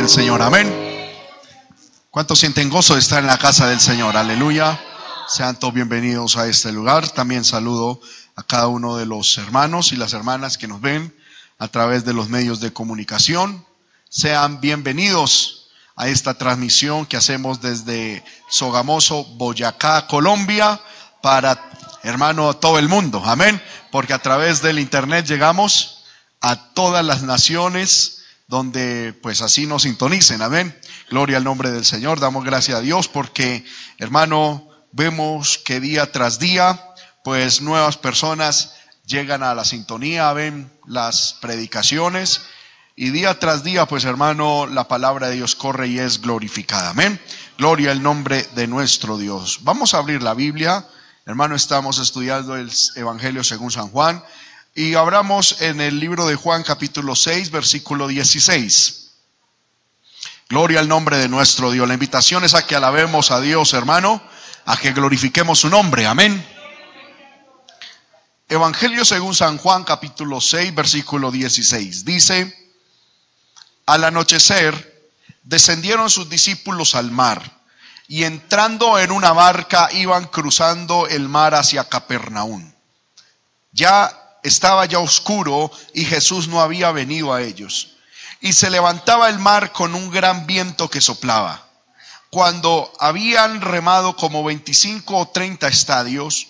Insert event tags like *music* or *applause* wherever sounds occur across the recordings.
El Señor, amén. ¿Cuántos sienten gozo de estar en la casa del Señor? Aleluya. Sean todos bienvenidos a este lugar. También saludo a cada uno de los hermanos y las hermanas que nos ven a través de los medios de comunicación. Sean bienvenidos a esta transmisión que hacemos desde Sogamoso, Boyacá, Colombia, para, hermano, todo el mundo. Amén. Porque a través del Internet llegamos a todas las naciones donde pues así nos sintonicen. Amén. Gloria al nombre del Señor. Damos gracias a Dios porque, hermano, vemos que día tras día, pues nuevas personas llegan a la sintonía, ven las predicaciones y día tras día, pues hermano, la palabra de Dios corre y es glorificada. Amén. Gloria al nombre de nuestro Dios. Vamos a abrir la Biblia. Hermano, estamos estudiando el Evangelio según San Juan. Y abramos en el libro de Juan capítulo 6, versículo 16. Gloria al nombre de nuestro Dios. La invitación es a que alabemos a Dios, hermano, a que glorifiquemos su nombre. Amén. Evangelio según San Juan capítulo 6, versículo 16. Dice, al anochecer descendieron sus discípulos al mar y entrando en una barca iban cruzando el mar hacia Capernaum. Ya estaba ya oscuro y Jesús no había venido a ellos. Y se levantaba el mar con un gran viento que soplaba. Cuando habían remado como 25 o 30 estadios,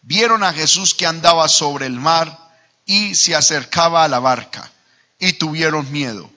vieron a Jesús que andaba sobre el mar y se acercaba a la barca y tuvieron miedo.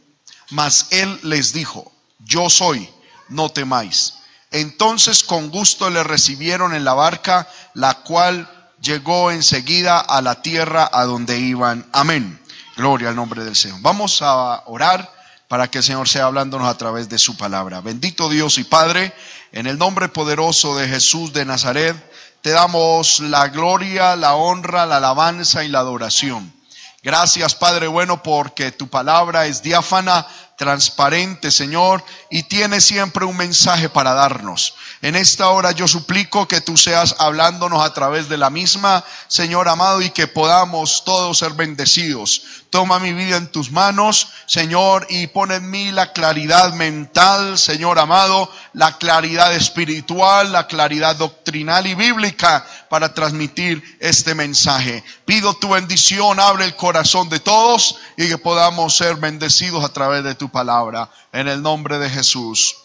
Mas él les dijo, yo soy, no temáis. Entonces con gusto le recibieron en la barca, la cual llegó enseguida a la tierra a donde iban. Amén. Gloria al nombre del Señor. Vamos a orar para que el Señor sea hablándonos a través de su palabra. Bendito Dios y Padre, en el nombre poderoso de Jesús de Nazaret, te damos la gloria, la honra, la alabanza y la adoración. Gracias, Padre bueno, porque tu palabra es diáfana, transparente, Señor, y tiene siempre un mensaje para darnos. En esta hora yo suplico que tú seas hablándonos a través de la misma, Señor amado, y que podamos todos ser bendecidos. Toma mi vida en tus manos, Señor, y pon en mí la claridad mental, Señor amado, la claridad espiritual, la claridad doctrinal y bíblica para transmitir este mensaje. Pido tu bendición, abre el corazón de todos y que podamos ser bendecidos a través de tu palabra. En el nombre de Jesús.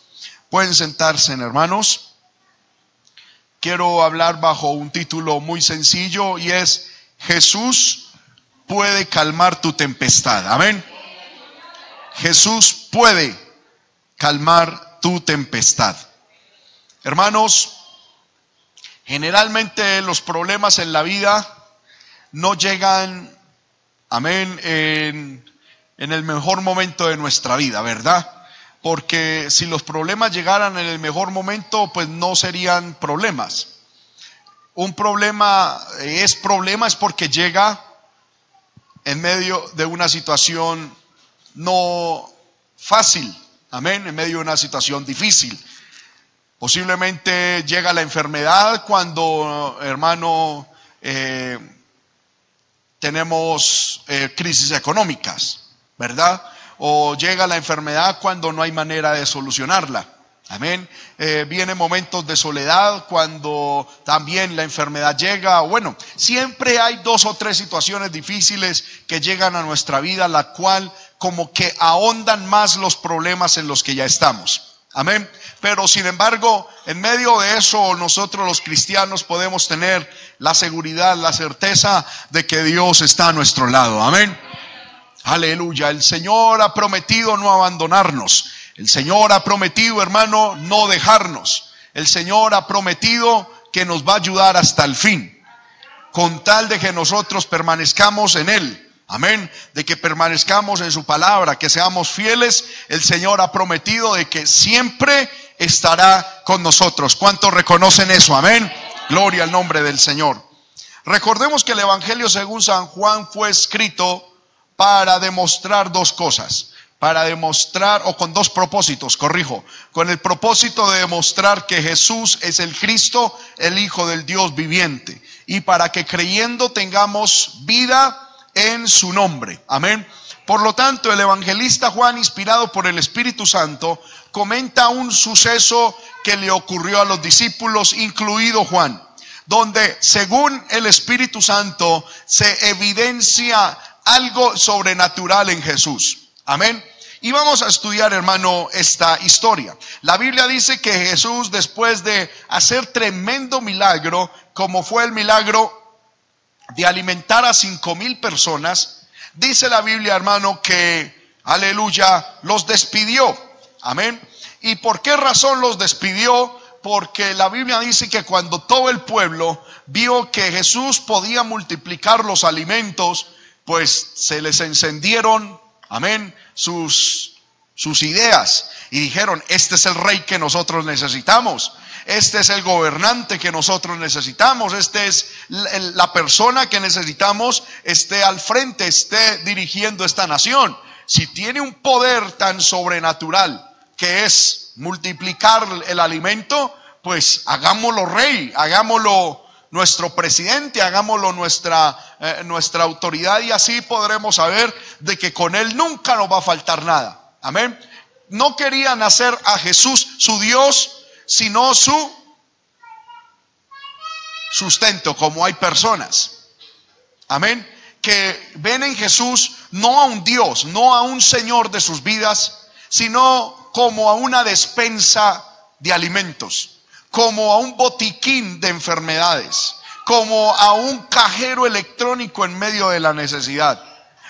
Pueden sentarse, hermanos. Quiero hablar bajo un título muy sencillo y es Jesús puede calmar tu tempestad. Amén. Jesús puede calmar tu tempestad. Hermanos, generalmente los problemas en la vida no llegan, amén, en, en el mejor momento de nuestra vida, ¿verdad? porque si los problemas llegaran en el mejor momento, pues no serían problemas. Un problema es problema es porque llega en medio de una situación no fácil, amén, en medio de una situación difícil. Posiblemente llega la enfermedad cuando, hermano, eh, tenemos eh, crisis económicas, ¿verdad? o llega la enfermedad cuando no hay manera de solucionarla. Amén. Eh, vienen momentos de soledad cuando también la enfermedad llega. Bueno, siempre hay dos o tres situaciones difíciles que llegan a nuestra vida, la cual como que ahondan más los problemas en los que ya estamos. Amén. Pero sin embargo, en medio de eso, nosotros los cristianos podemos tener la seguridad, la certeza de que Dios está a nuestro lado. Amén. Aleluya. El Señor ha prometido no abandonarnos. El Señor ha prometido, hermano, no dejarnos. El Señor ha prometido que nos va a ayudar hasta el fin. Con tal de que nosotros permanezcamos en Él. Amén. De que permanezcamos en su palabra, que seamos fieles. El Señor ha prometido de que siempre estará con nosotros. ¿Cuántos reconocen eso? Amén. Gloria al nombre del Señor. Recordemos que el Evangelio según San Juan fue escrito para demostrar dos cosas. Para demostrar, o con dos propósitos, corrijo, con el propósito de demostrar que Jesús es el Cristo, el Hijo del Dios viviente, y para que creyendo tengamos vida en su nombre. Amén Por lo tanto, el evangelista Juan, inspirado por el Espíritu Santo, comenta un suceso que le ocurrió a los discípulos, incluido Juan, donde según el Espíritu Santo se evidencia algo sobrenatural en Jesús. Amén. Y vamos a estudiar, hermano, esta historia. La Biblia dice que Jesús, después de hacer tremendo milagro, como fue el milagro de alimentar a cinco mil personas, dice la Biblia, hermano, que, aleluya, los despidió. Amén. ¿Y por qué razón los despidió? Porque la Biblia dice que cuando todo el pueblo vio que Jesús podía multiplicar los alimentos, pues se les encendieron amén, sus, sus ideas y dijeron, este es el rey que nosotros necesitamos, este es el gobernante que nosotros necesitamos, este es la persona que necesitamos esté al frente, esté dirigiendo esta nación. Si tiene un poder tan sobrenatural que es multiplicar el alimento, pues hagámoslo rey, hagámoslo nuestro presidente, hagámoslo nuestra, eh, nuestra autoridad y así podremos saber de que con Él nunca nos va a faltar nada. Amén. No querían hacer a Jesús su Dios, sino su sustento, como hay personas. Amén. Que ven en Jesús no a un Dios, no a un Señor de sus vidas, sino como a una despensa de alimentos como a un botiquín de enfermedades, como a un cajero electrónico en medio de la necesidad.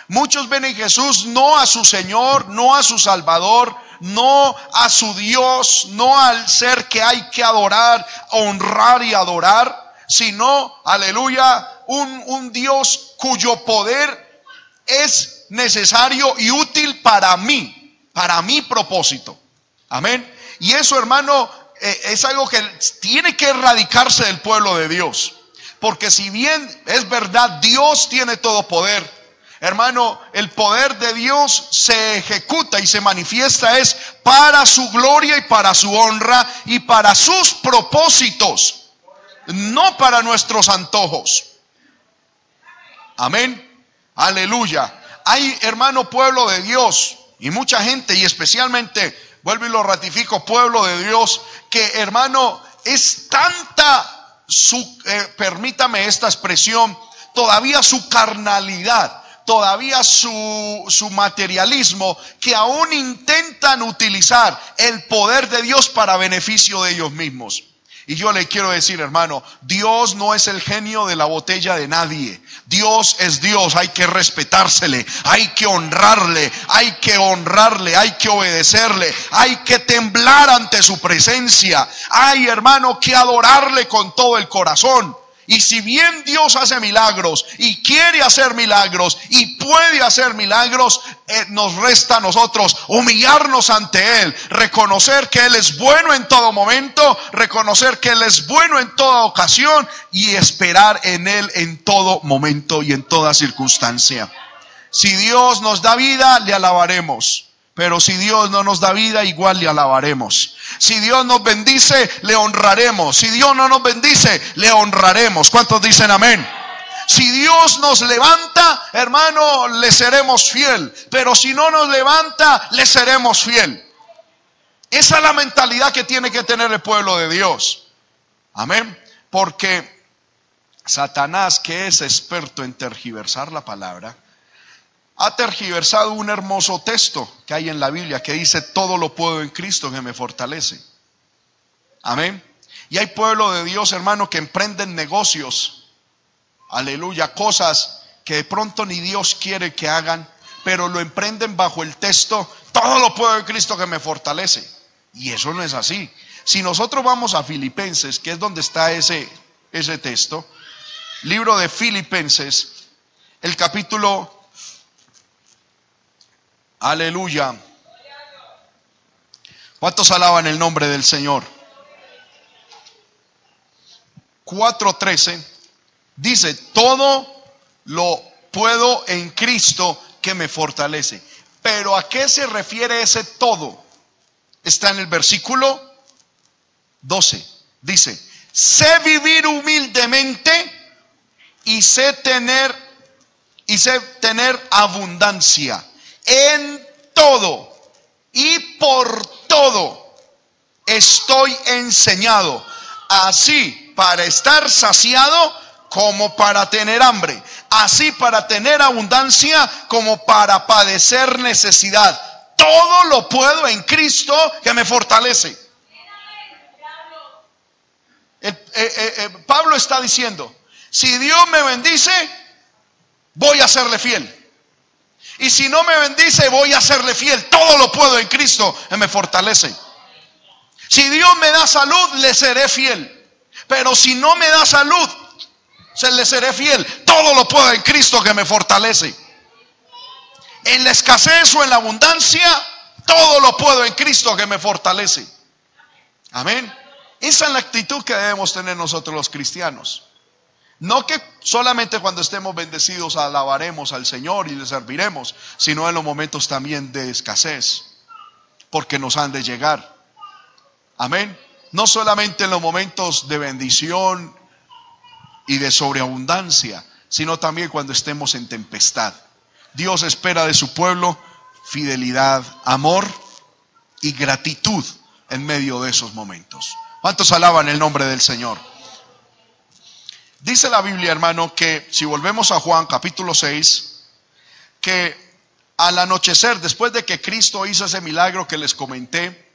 Muchos ven en Jesús no a su Señor, no a su Salvador, no a su Dios, no al ser que hay que adorar, honrar y adorar, sino, aleluya, un, un Dios cuyo poder es necesario y útil para mí, para mi propósito. Amén. Y eso, hermano, es algo que tiene que erradicarse del pueblo de Dios. Porque si bien es verdad, Dios tiene todo poder, hermano, el poder de Dios se ejecuta y se manifiesta es para su gloria y para su honra y para sus propósitos, no para nuestros antojos. Amén. Aleluya. Hay, hermano, pueblo de Dios y mucha gente y especialmente vuelvo y lo ratifico, pueblo de Dios, que hermano, es tanta su, eh, permítame esta expresión, todavía su carnalidad, todavía su, su materialismo, que aún intentan utilizar el poder de Dios para beneficio de ellos mismos. Y yo le quiero decir, hermano, Dios no es el genio de la botella de nadie. Dios es Dios, hay que respetársele, hay que honrarle, hay que honrarle, hay que obedecerle, hay que temblar ante su presencia. Hay, hermano, que adorarle con todo el corazón. Y si bien Dios hace milagros y quiere hacer milagros y puede hacer milagros, eh, nos resta a nosotros humillarnos ante Él, reconocer que Él es bueno en todo momento, reconocer que Él es bueno en toda ocasión y esperar en Él en todo momento y en toda circunstancia. Si Dios nos da vida, le alabaremos. Pero si Dios no nos da vida, igual le alabaremos. Si Dios nos bendice, le honraremos. Si Dios no nos bendice, le honraremos. ¿Cuántos dicen amén? Si Dios nos levanta, hermano, le seremos fiel. Pero si no nos levanta, le seremos fiel. Esa es la mentalidad que tiene que tener el pueblo de Dios. Amén. Porque Satanás, que es experto en tergiversar la palabra, ha tergiversado un hermoso texto que hay en la Biblia que dice, todo lo puedo en Cristo que me fortalece. Amén. Y hay pueblo de Dios, hermano, que emprenden negocios. Aleluya, cosas que de pronto ni Dios quiere que hagan, pero lo emprenden bajo el texto, todo lo puedo en Cristo que me fortalece. Y eso no es así. Si nosotros vamos a Filipenses, que es donde está ese, ese texto, libro de Filipenses, el capítulo Aleluya. ¿Cuántos alaban el nombre del Señor? 4.13 dice, todo lo puedo en Cristo que me fortalece. Pero ¿a qué se refiere ese todo? Está en el versículo 12. Dice, sé vivir humildemente y sé tener y sé tener abundancia En todo y por todo estoy enseñado, así para estar saciado como para tener hambre, así para tener abundancia como para padecer necesidad. Todo lo puedo en Cristo que me fortalece. Eh, eh, eh, Pablo está diciendo, si Dios me bendice, voy a serle fiel. Y si no me bendice, voy a serle fiel. Todo lo puedo en Cristo que me fortalece. Si Dios me da salud, le seré fiel. Pero si no me da salud, se le seré fiel. Todo lo puedo en Cristo que me fortalece. En la escasez o en la abundancia, todo lo puedo en Cristo que me fortalece. Amén. Esa es la actitud que debemos tener nosotros los cristianos. No que solamente cuando estemos bendecidos alabaremos al Señor y le serviremos, sino en los momentos también de escasez, porque nos han de llegar. Amén. No solamente en los momentos de bendición y de sobreabundancia, sino también cuando estemos en tempestad. Dios espera de su pueblo fidelidad, amor y gratitud en medio de esos momentos. ¿Cuántos alaban el nombre del Señor? Dice la Biblia, hermano, que si volvemos a Juan capítulo 6, que al anochecer, después de que Cristo hizo ese milagro que les comenté,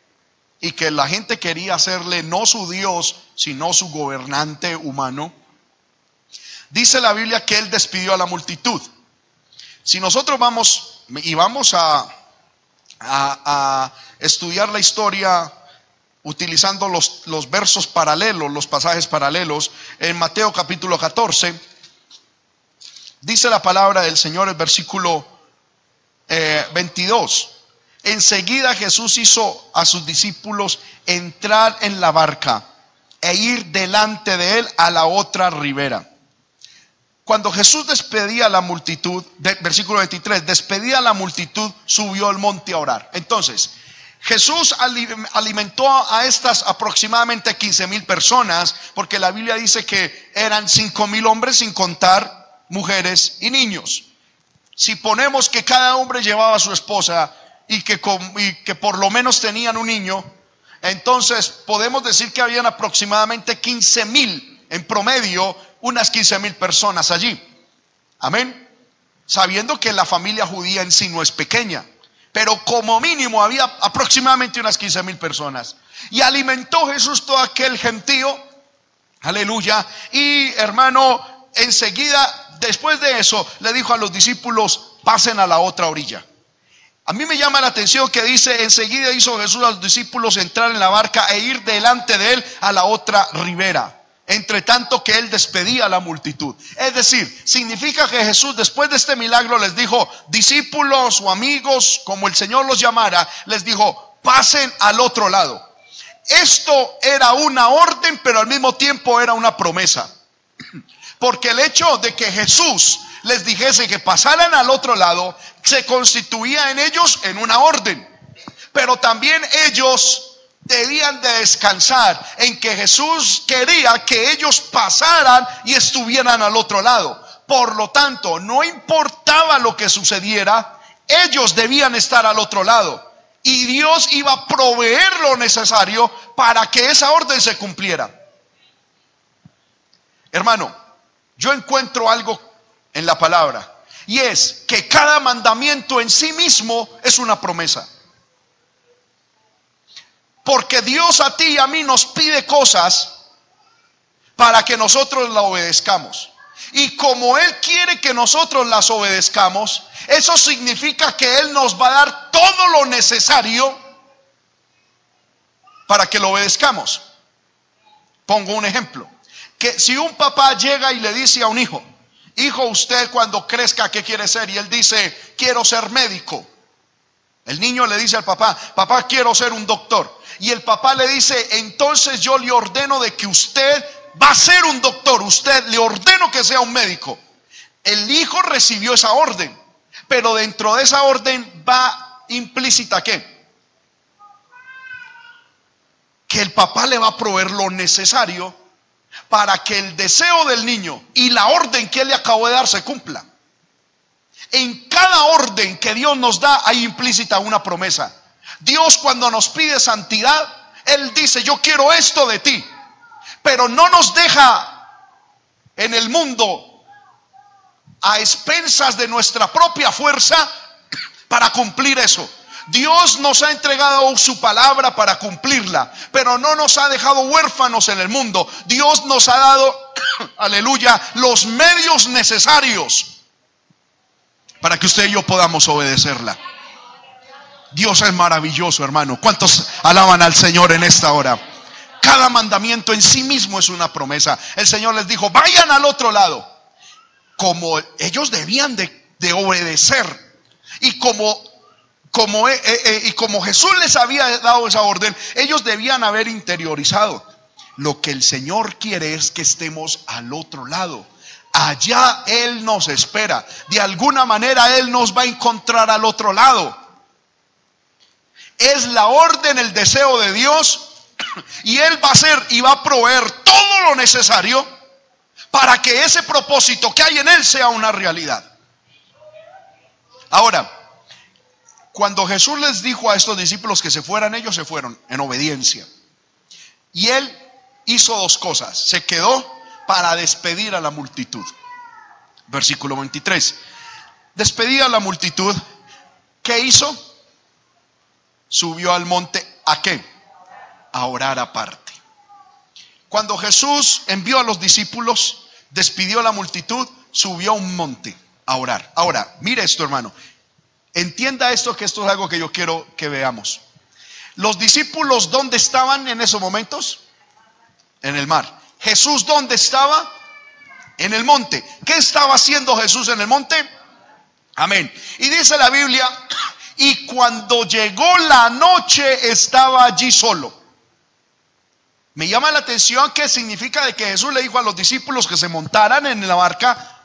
y que la gente quería hacerle no su Dios, sino su gobernante humano, dice la Biblia que Él despidió a la multitud. Si nosotros vamos y vamos a, a estudiar la historia utilizando los, versos paralelos, los pasajes paralelos, en Mateo capítulo 14, dice la palabra del Señor, el versículo 22. Eh, Enseguida Jesús hizo a sus discípulos entrar en la barca e ir delante de él a la otra ribera. Cuando Jesús despedía a la multitud, versículo 23, despedía a la multitud, subió al monte a orar. Entonces, Jesús alimentó a estas aproximadamente 15 mil personas, porque la Biblia dice que eran 5 mil hombres sin contar mujeres y niños. Si ponemos que cada hombre llevaba a su esposa y que, que por lo menos tenían un niño, entonces podemos decir que habían aproximadamente 15 mil en promedio, unas 15 mil personas allí. Amén. Sabiendo que la familia judía en sí no es pequeña pero como mínimo había aproximadamente unas 15 mil personas. Y alimentó Jesús todo aquel gentío, aleluya, y hermano, enseguida, después de eso, le dijo a los discípulos, pasen a la otra orilla. A mí me llama la atención que dice, enseguida hizo Jesús a los discípulos entrar en la barca e ir delante de él a la otra ribera entre tanto que él despedía a la multitud. Es decir, significa que Jesús después de este milagro les dijo, discípulos o amigos, como el Señor los llamara, les dijo, pasen al otro lado. Esto era una orden, pero al mismo tiempo era una promesa. Porque el hecho de que Jesús les dijese que pasaran al otro lado, se constituía en ellos en una orden. Pero también ellos debían de descansar en que Jesús quería que ellos pasaran y estuvieran al otro lado. Por lo tanto, no importaba lo que sucediera, ellos debían estar al otro lado. Y Dios iba a proveer lo necesario para que esa orden se cumpliera. Hermano, yo encuentro algo en la palabra. Y es que cada mandamiento en sí mismo es una promesa. Porque Dios a ti y a mí nos pide cosas para que nosotros la obedezcamos. Y como Él quiere que nosotros las obedezcamos, eso significa que Él nos va a dar todo lo necesario para que lo obedezcamos. Pongo un ejemplo. Que si un papá llega y le dice a un hijo, hijo, usted cuando crezca, ¿qué quiere ser? Y él dice, quiero ser médico. El niño le dice al papá, papá, quiero ser un doctor. Y el papá le dice, entonces yo le ordeno de que usted va a ser un doctor, usted le ordeno que sea un médico. El hijo recibió esa orden, pero dentro de esa orden va implícita qué? Que el papá le va a proveer lo necesario para que el deseo del niño y la orden que él le acabó de dar se cumpla. En cada orden que Dios nos da hay implícita una promesa. Dios cuando nos pide santidad, Él dice, yo quiero esto de ti. Pero no nos deja en el mundo a expensas de nuestra propia fuerza para cumplir eso. Dios nos ha entregado su palabra para cumplirla, pero no nos ha dejado huérfanos en el mundo. Dios nos ha dado, *coughs* aleluya, los medios necesarios para que usted y yo podamos obedecerla. Dios es maravilloso, hermano. ¿Cuántos alaban al Señor en esta hora? Cada mandamiento en sí mismo es una promesa. El Señor les dijo, vayan al otro lado. Como ellos debían de, de obedecer y como, eh, eh, eh, y como Jesús les había dado esa orden, ellos debían haber interiorizado. Lo que el Señor quiere es que estemos al otro lado. Allá Él nos espera. De alguna manera Él nos va a encontrar al otro lado. Es la orden, el deseo de Dios. Y Él va a hacer y va a proveer todo lo necesario para que ese propósito que hay en Él sea una realidad. Ahora, cuando Jesús les dijo a estos discípulos que se fueran, ellos se fueron en obediencia. Y él hizo dos cosas. Se quedó para despedir a la multitud. Versículo 23. Despedía a la multitud. ¿Qué hizo? Subió al monte. ¿A qué? A orar aparte. Cuando Jesús envió a los discípulos, despidió a la multitud, subió a un monte a orar. Ahora, mire esto, hermano. Entienda esto, que esto es algo que yo quiero que veamos. Los discípulos, ¿dónde estaban en esos momentos? En el mar. Jesús, ¿dónde estaba? En el monte. ¿Qué estaba haciendo Jesús en el monte? Amén. Y dice la Biblia, *clears throat* y cuando llegó la noche estaba allí solo. Me llama la atención que significa de que Jesús le dijo a los discípulos que se montaran en la barca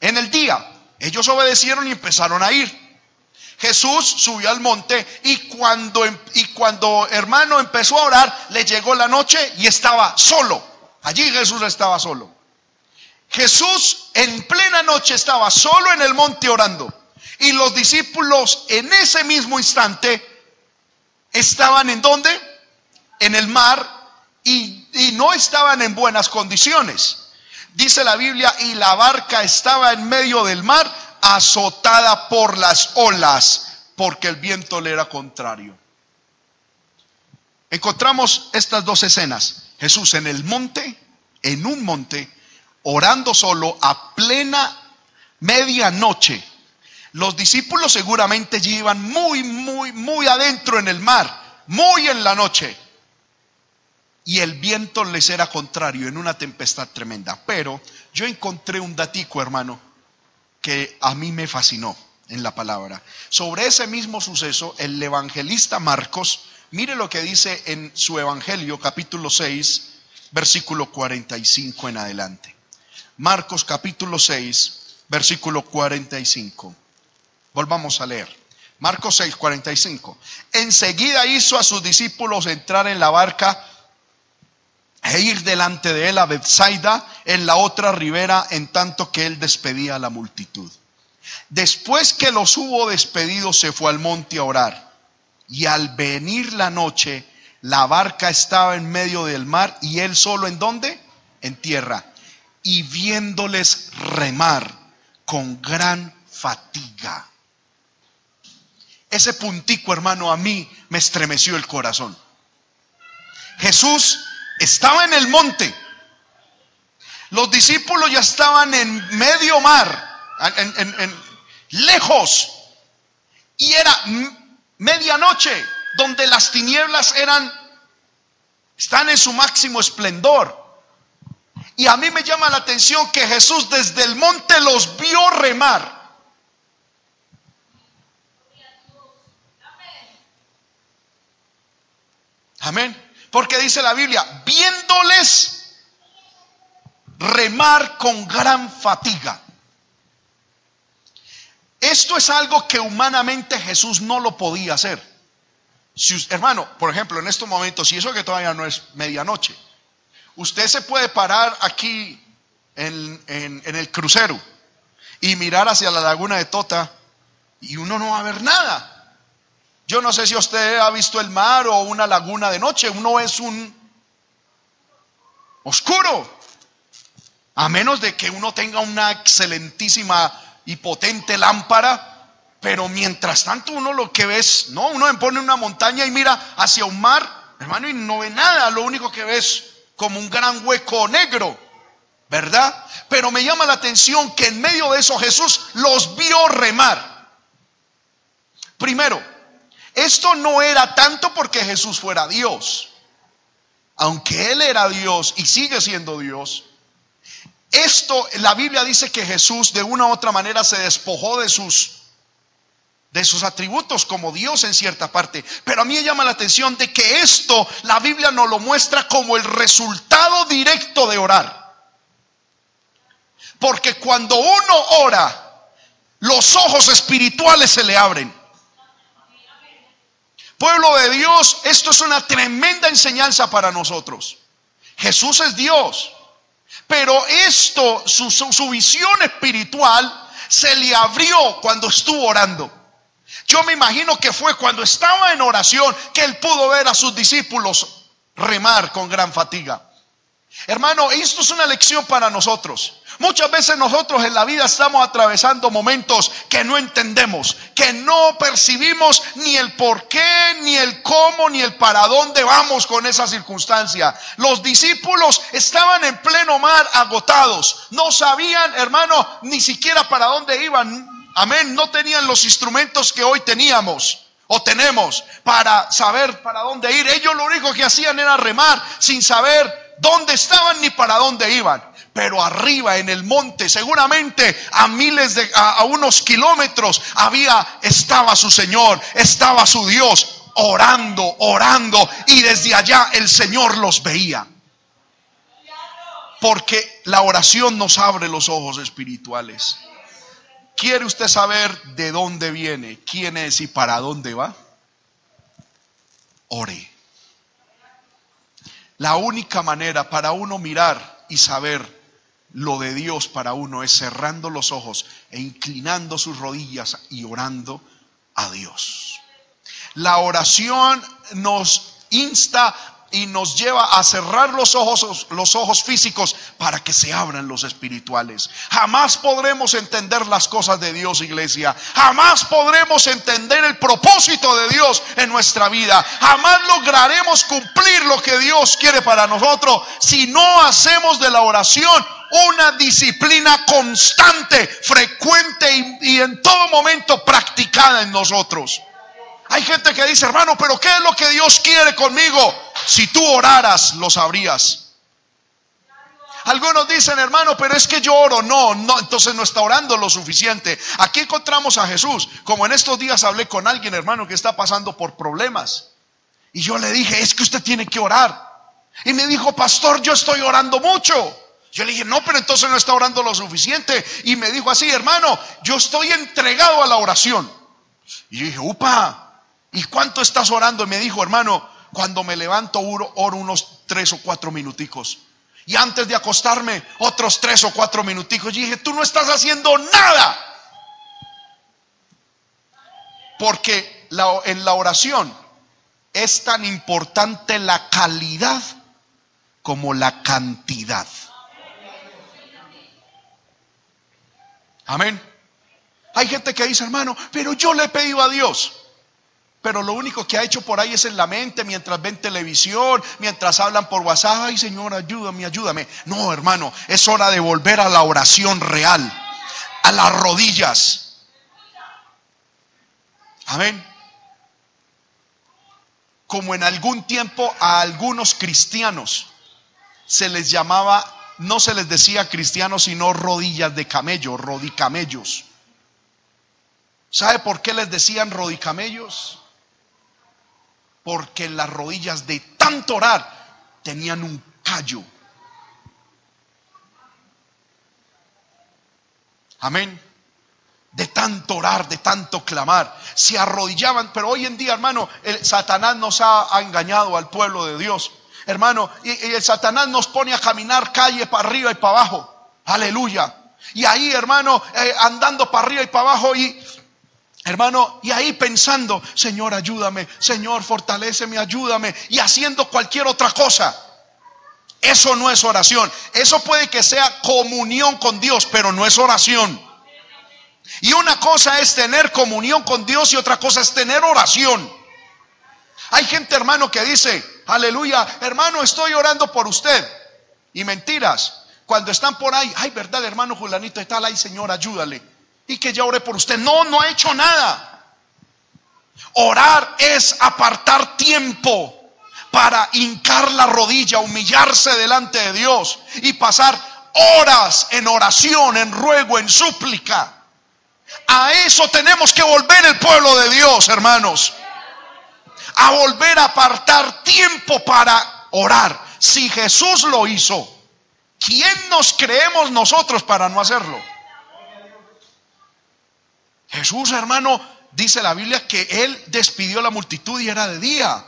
en el día. Ellos obedecieron y empezaron a ir. Jesús subió al monte y cuando, em, y cuando hermano empezó a orar, le llegó la noche y estaba solo. Allí Jesús estaba solo. Jesús en plena noche estaba solo en el monte orando. Y los discípulos en ese mismo instante estaban en donde? En el mar y, y no estaban en buenas condiciones. Dice la Biblia, y la barca estaba en medio del mar azotada por las olas, porque el viento le era contrario. Encontramos estas dos escenas. Jesús en el monte, en un monte, orando solo a plena medianoche. Los discípulos seguramente allí iban muy, muy, muy adentro en el mar, muy en la noche. Y el viento les era contrario en una tempestad tremenda. Pero yo encontré un datico, hermano, que a mí me fascinó en la palabra. Sobre ese mismo suceso, el evangelista Marcos, mire lo que dice en su evangelio capítulo 6, versículo 45 en adelante. Marcos capítulo 6, versículo 45. Volvamos a leer. Marcos 6, 45. Enseguida hizo a sus discípulos entrar en la barca e ir delante de él a Bethsaida en la otra ribera en tanto que él despedía a la multitud. Después que los hubo despedido se fue al monte a orar y al venir la noche la barca estaba en medio del mar y él solo en dónde? En tierra. Y viéndoles remar con gran fatiga. Ese puntico, hermano, a mí me estremeció el corazón. Jesús estaba en el monte. Los discípulos ya estaban en medio mar, en, lejos. Y era medianoche, donde las tinieblas eran, están en su máximo esplendor. Y a mí me llama la atención que Jesús desde el monte los vio remar. Amén. Porque dice la Biblia, viéndoles remar con gran fatiga. Esto es algo que humanamente Jesús no lo podía hacer. Hermano, por ejemplo, en estos momentos, y eso que todavía no es medianoche, usted se puede parar aquí en el crucero y mirar hacia la laguna de Tota y uno no va a ver nada. Yo no sé si usted ha visto el mar o una laguna de noche, uno es un oscuro. A menos de que uno tenga una excelentísima y potente lámpara, pero mientras tanto uno lo que ve es, no, uno pone una montaña y mira hacia un mar, hermano, y no ve nada, lo único que ve es como un gran hueco negro, ¿verdad? Pero me llama la atención que en medio de eso Jesús los vio remar. Primero, esto no era tanto porque Jesús fuera Dios, aunque Él era Dios y sigue siendo Dios, esto, la Biblia dice que Jesús de una u otra manera se despojó de sus de sus atributos como Dios en cierta parte. Pero a mí me llama la atención de que esto la Biblia nos lo muestra como el resultado directo de orar. Porque cuando uno ora, los ojos espirituales se le abren. Pueblo de Dios, esto es una tremenda enseñanza para nosotros. Jesús es Dios. Pero esto, su, visión espiritual, se le abrió cuando estuvo orando. Yo me imagino que fue cuando estaba en oración que él pudo ver a sus discípulos remar con gran fatiga. Hermano, esto es una lección para nosotros. Muchas veces nosotros en la vida estamos atravesando momentos que no entendemos, que no percibimos ni el por qué, ni el cómo, ni el para dónde vamos con esa circunstancia. Los discípulos estaban en pleno mar agotados, no sabían, hermano, ni siquiera para dónde iban. Amén, no tenían los instrumentos que hoy teníamos o tenemos para saber para dónde ir. Ellos lo único que hacían era remar sin saber dónde estaban ni para dónde iban. Pero arriba en el monte, seguramente a miles de, a, unos kilómetros, había, estaba su Señor, estaba su Dios, orando, orando, y desde allá el Señor los veía. Porque la oración nos abre los ojos espirituales. ¿Quiere usted saber de dónde viene, quién es y para dónde va? Ore. La única manera para uno mirar y saber lo de Dios para uno es cerrando los ojos e inclinando sus rodillas y orando a Dios. La oración nos insta y nos lleva a cerrar los ojos, los ojos físicos para que se abran los espirituales. Jamás podremos entender las cosas de Dios, iglesia. Jamás podremos entender el propósito de Dios en nuestra vida. Jamás lograremos cumplir lo que Dios quiere para nosotros si no hacemos de la oración una disciplina constante, frecuente y, y en todo momento practicada en nosotros. Hay gente que dice, hermano, pero ¿qué es lo que Dios quiere conmigo? Si tú oraras, lo sabrías. Algunos dicen, hermano, pero es que yo oro. No, no, entonces no está orando lo suficiente. Aquí encontramos a Jesús. Como en estos días hablé con alguien, hermano, que está pasando por problemas. Y yo le dije, es que usted tiene que orar. Y me dijo, pastor, yo estoy orando mucho. Yo le dije, no, pero entonces no está orando lo suficiente. Y me dijo así, hermano, yo estoy entregado a la oración. Y yo dije, upa, ¿Y cuánto estás orando? Y me dijo, hermano, cuando me levanto oro, oro unos tres o cuatro minuticos. Y antes de acostarme, otros tres o cuatro minuticos. Y dije, tú no estás haciendo nada. Porque en la oración es tan importante la calidad como la cantidad. Amén. Hay gente que dice, hermano, pero yo le he pedido a Dios. Pero lo único que ha hecho por ahí es en la mente mientras ven televisión, mientras hablan por WhatsApp, ay Señor, ayúdame, ayúdame. No, hermano, es hora de volver a la oración real, a las rodillas. Amén. Como en algún tiempo a algunos cristianos se les llamaba, no se les decía cristianos, sino rodillas de camello, rodicamellos. ¿Sabe por qué les decían rodicamellos? Porque las rodillas de tanto orar tenían un callo. Amén. De tanto orar, de tanto clamar. Se arrodillaban, pero hoy en día, hermano, el Satanás nos ha, engañado al pueblo de Dios. Hermano, y, y el Satanás nos pone a caminar calle para arriba y para abajo. Aleluya. Y ahí, hermano, eh, andando para arriba y para abajo y Hermano, y ahí pensando, Señor, ayúdame, Señor, fortaleceme, ayúdame, y haciendo cualquier otra cosa. Eso no es oración. Eso puede que sea comunión con Dios, pero no es oración. Y una cosa es tener comunión con Dios y otra cosa es tener oración. Hay gente, hermano, que dice, aleluya, hermano, estoy orando por usted. Y mentiras. Cuando están por ahí, ay, verdad, hermano Julanito y tal, ay, Señor, ayúdale. Y que ya oré por usted. No, no ha hecho nada. Orar es apartar tiempo para hincar la rodilla, humillarse delante de Dios y pasar horas en oración, en ruego, en súplica. A eso tenemos que volver el pueblo de Dios, hermanos. A volver a apartar tiempo para orar. Si Jesús lo hizo, ¿quién nos creemos nosotros para no hacerlo? Jesús, hermano, dice la Biblia que él despidió a la multitud y era de día.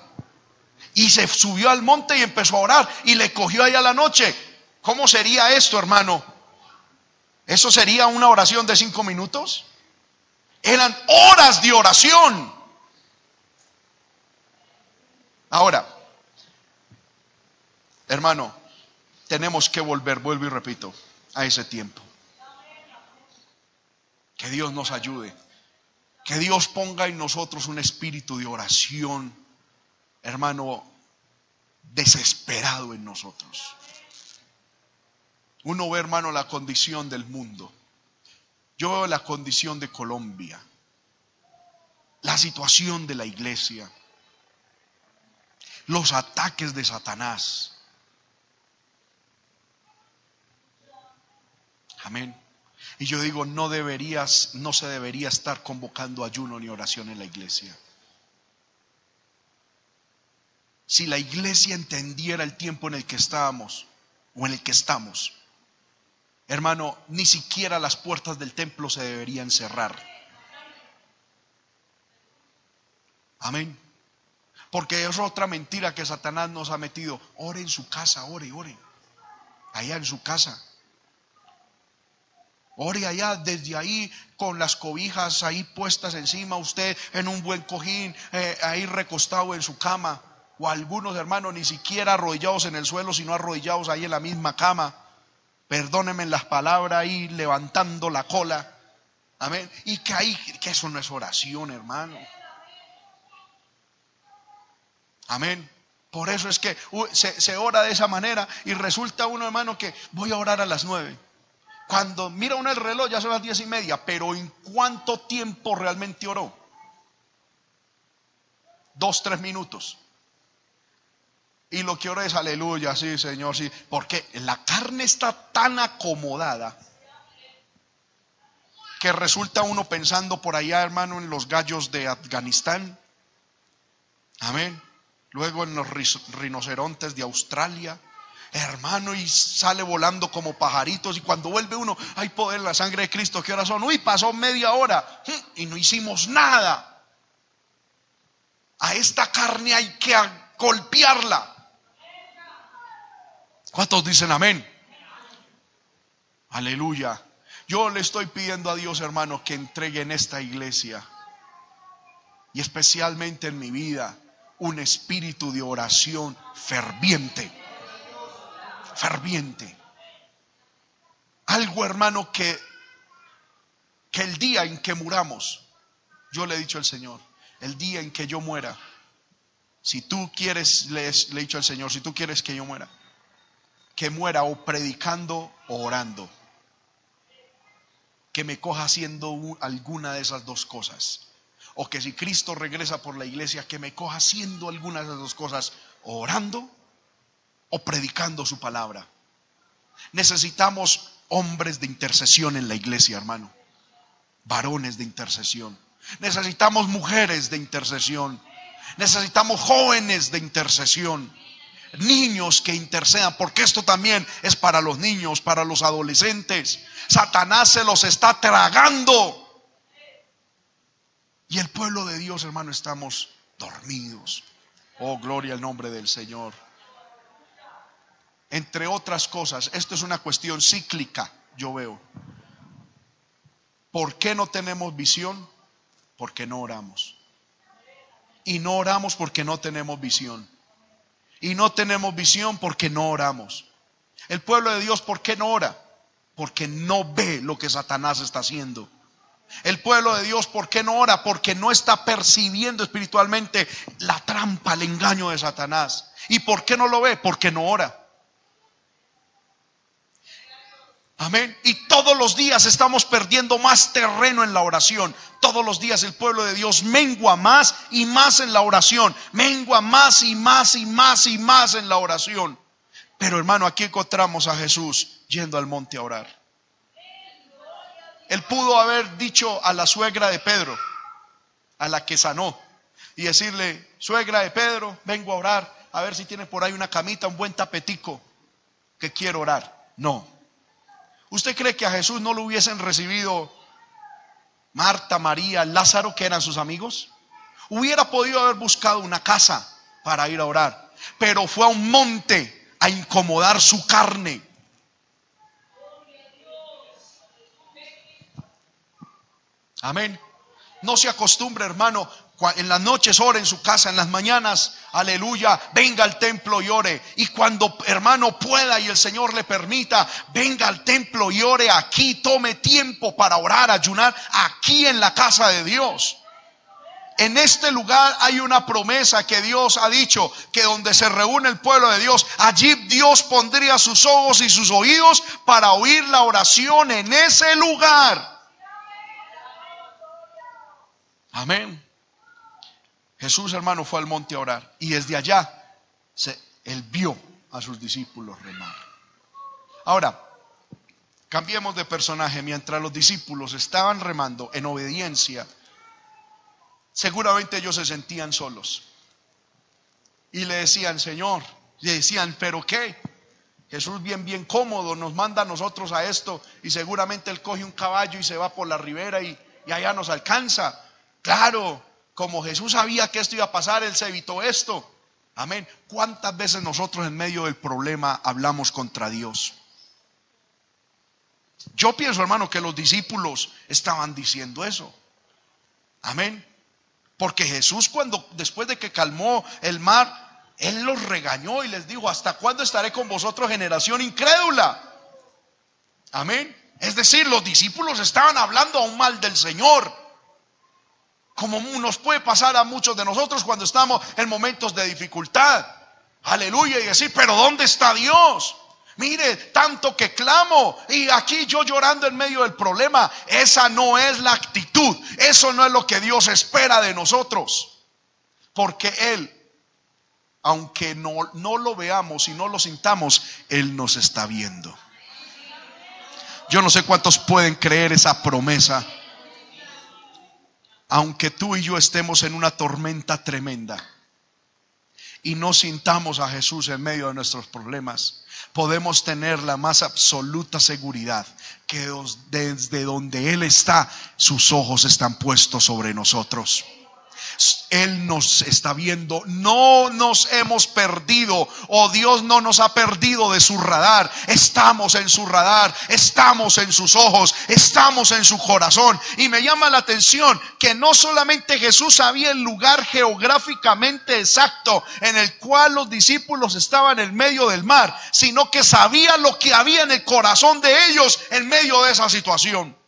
Y se subió al monte y empezó a orar y le cogió allá la noche. ¿Cómo sería esto, hermano? ¿Eso sería una oración de cinco minutos? Eran horas de oración. Ahora, hermano, tenemos que volver, vuelvo y repito, a ese tiempo. Que Dios nos ayude. Que Dios ponga en nosotros un espíritu de oración, hermano, desesperado en nosotros. Uno ve, hermano, la condición del mundo. Yo veo la condición de Colombia, la situación de la iglesia, los ataques de Satanás. Amén. Y yo digo, no deberías, no se debería estar convocando ayuno ni oración en la iglesia. Si la iglesia entendiera el tiempo en el que estábamos o en el que estamos, hermano, ni siquiera las puertas del templo se deberían cerrar. Amén. Porque es otra mentira que Satanás nos ha metido. Ore en su casa, ore, ore. Allá en su casa. Ore allá, desde ahí, con las cobijas ahí puestas encima, usted en un buen cojín, eh, ahí recostado en su cama. O algunos hermanos ni siquiera arrodillados en el suelo, sino arrodillados ahí en la misma cama. Perdónenme las palabras ahí, levantando la cola. Amén. Y que ahí, que eso no es oración, hermano. Amén. Por eso es que se, se ora de esa manera y resulta uno, hermano, que voy a orar a las nueve. Cuando mira uno el reloj ya son las diez y media, pero ¿en cuánto tiempo realmente oró? Dos, tres minutos. Y lo que ora es aleluya, sí, Señor, sí. Porque la carne está tan acomodada que resulta uno pensando por allá, hermano, en los gallos de Afganistán. Amén. Luego en los rinocerontes de Australia hermano, y sale volando como pajaritos. Y cuando vuelve uno, hay poder en la sangre de Cristo. ¿Qué hora son? Uy, pasó media hora y no hicimos nada. A esta carne hay que golpearla. ¿Cuántos dicen amén? Aleluya. Yo le estoy pidiendo a Dios, hermano, que entregue en esta iglesia y especialmente en mi vida un espíritu de oración ferviente ferviente. Algo, hermano, que, que el día en que muramos, yo le he dicho al Señor, el día en que yo muera, si tú quieres, le, he dicho al Señor, si tú quieres que yo muera, que muera o predicando o orando, que me coja haciendo alguna de esas dos cosas. O que si Cristo regresa por la iglesia, que me coja haciendo alguna de esas dos cosas, orando o predicando su palabra. Necesitamos hombres de intercesión en la iglesia, hermano. Varones de intercesión. Necesitamos mujeres de intercesión. Necesitamos jóvenes de intercesión. Niños que intercedan, porque esto también es para los niños, para los adolescentes. Satanás se los está tragando. Y el pueblo de Dios, hermano, estamos dormidos. Oh, gloria al nombre del Señor entre otras cosas, esto es una cuestión cíclica, yo veo. ¿Por qué no tenemos visión? Porque no oramos. Y no oramos porque no tenemos visión. Y no tenemos visión porque no oramos. El pueblo de Dios, ¿por qué no ora? Porque no ve lo que Satanás está haciendo. El pueblo de Dios, ¿por qué no ora? Porque no está percibiendo espiritualmente la trampa, el engaño de Satanás. ¿Y por qué no lo ve? Porque no ora. Amén. Y todos los días estamos perdiendo más terreno en la oración. Todos los días el pueblo de Dios mengua más y más en la oración. Mengua más y más y más y más en la oración. Pero hermano, aquí encontramos a Jesús yendo al monte a orar. Él pudo haber dicho a la suegra de Pedro, a la que sanó, y decirle, suegra de Pedro, vengo a orar, a ver si tiene por ahí una camita, un buen tapetico, que quiero orar. No. ¿Usted cree que a Jesús no lo hubiesen recibido Marta, María, Lázaro, que eran sus amigos? Hubiera podido haber buscado una casa para ir a orar, pero fue a un monte a incomodar su carne. Amén. No se acostumbre, hermano, en las noches ore en su casa, en las mañanas, aleluya, venga al templo y ore. Y cuando hermano pueda y el Señor le permita, venga al templo y ore aquí, tome tiempo para orar, ayunar aquí en la casa de Dios. En este lugar hay una promesa que Dios ha dicho, que donde se reúne el pueblo de Dios, allí Dios pondría sus ojos y sus oídos para oír la oración en ese lugar. Amén. Jesús, hermano, fue al monte a orar y desde allá se, él vio a sus discípulos remar. Ahora, cambiemos de personaje. Mientras los discípulos estaban remando en obediencia, seguramente ellos se sentían solos. Y le decían, Señor, le decían, ¿pero qué? Jesús bien, bien cómodo nos manda a nosotros a esto y seguramente él coge un caballo y se va por la ribera y, y allá nos alcanza. Claro, como Jesús sabía que esto iba a pasar, él se evitó esto. Amén. ¿Cuántas veces nosotros en medio del problema hablamos contra Dios? Yo pienso, hermano, que los discípulos estaban diciendo eso. Amén. Porque Jesús cuando después de que calmó el mar, Él los regañó y les dijo, ¿hasta cuándo estaré con vosotros generación incrédula? Amén. Es decir, los discípulos estaban hablando aún mal del Señor. Como nos puede pasar a muchos de nosotros cuando estamos en momentos de dificultad. Aleluya. Y decir, pero ¿dónde está Dios? Mire, tanto que clamo y aquí yo llorando en medio del problema. Esa no es la actitud. Eso no es lo que Dios espera de nosotros. Porque Él, aunque no, no lo veamos y no lo sintamos, Él nos está viendo. Yo no sé cuántos pueden creer esa promesa. Aunque tú y yo estemos en una tormenta tremenda y no sintamos a Jesús en medio de nuestros problemas, podemos tener la más absoluta seguridad que desde donde Él está, sus ojos están puestos sobre nosotros. Él nos está viendo. No nos hemos perdido. O Dios no nos ha perdido de su radar. Estamos en su radar. Estamos en sus ojos. Estamos en su corazón. Y me llama la atención que no solamente Jesús sabía el lugar geográficamente exacto en el cual los discípulos estaban en medio del mar, sino que sabía lo que había en el corazón de ellos en medio de esa situación.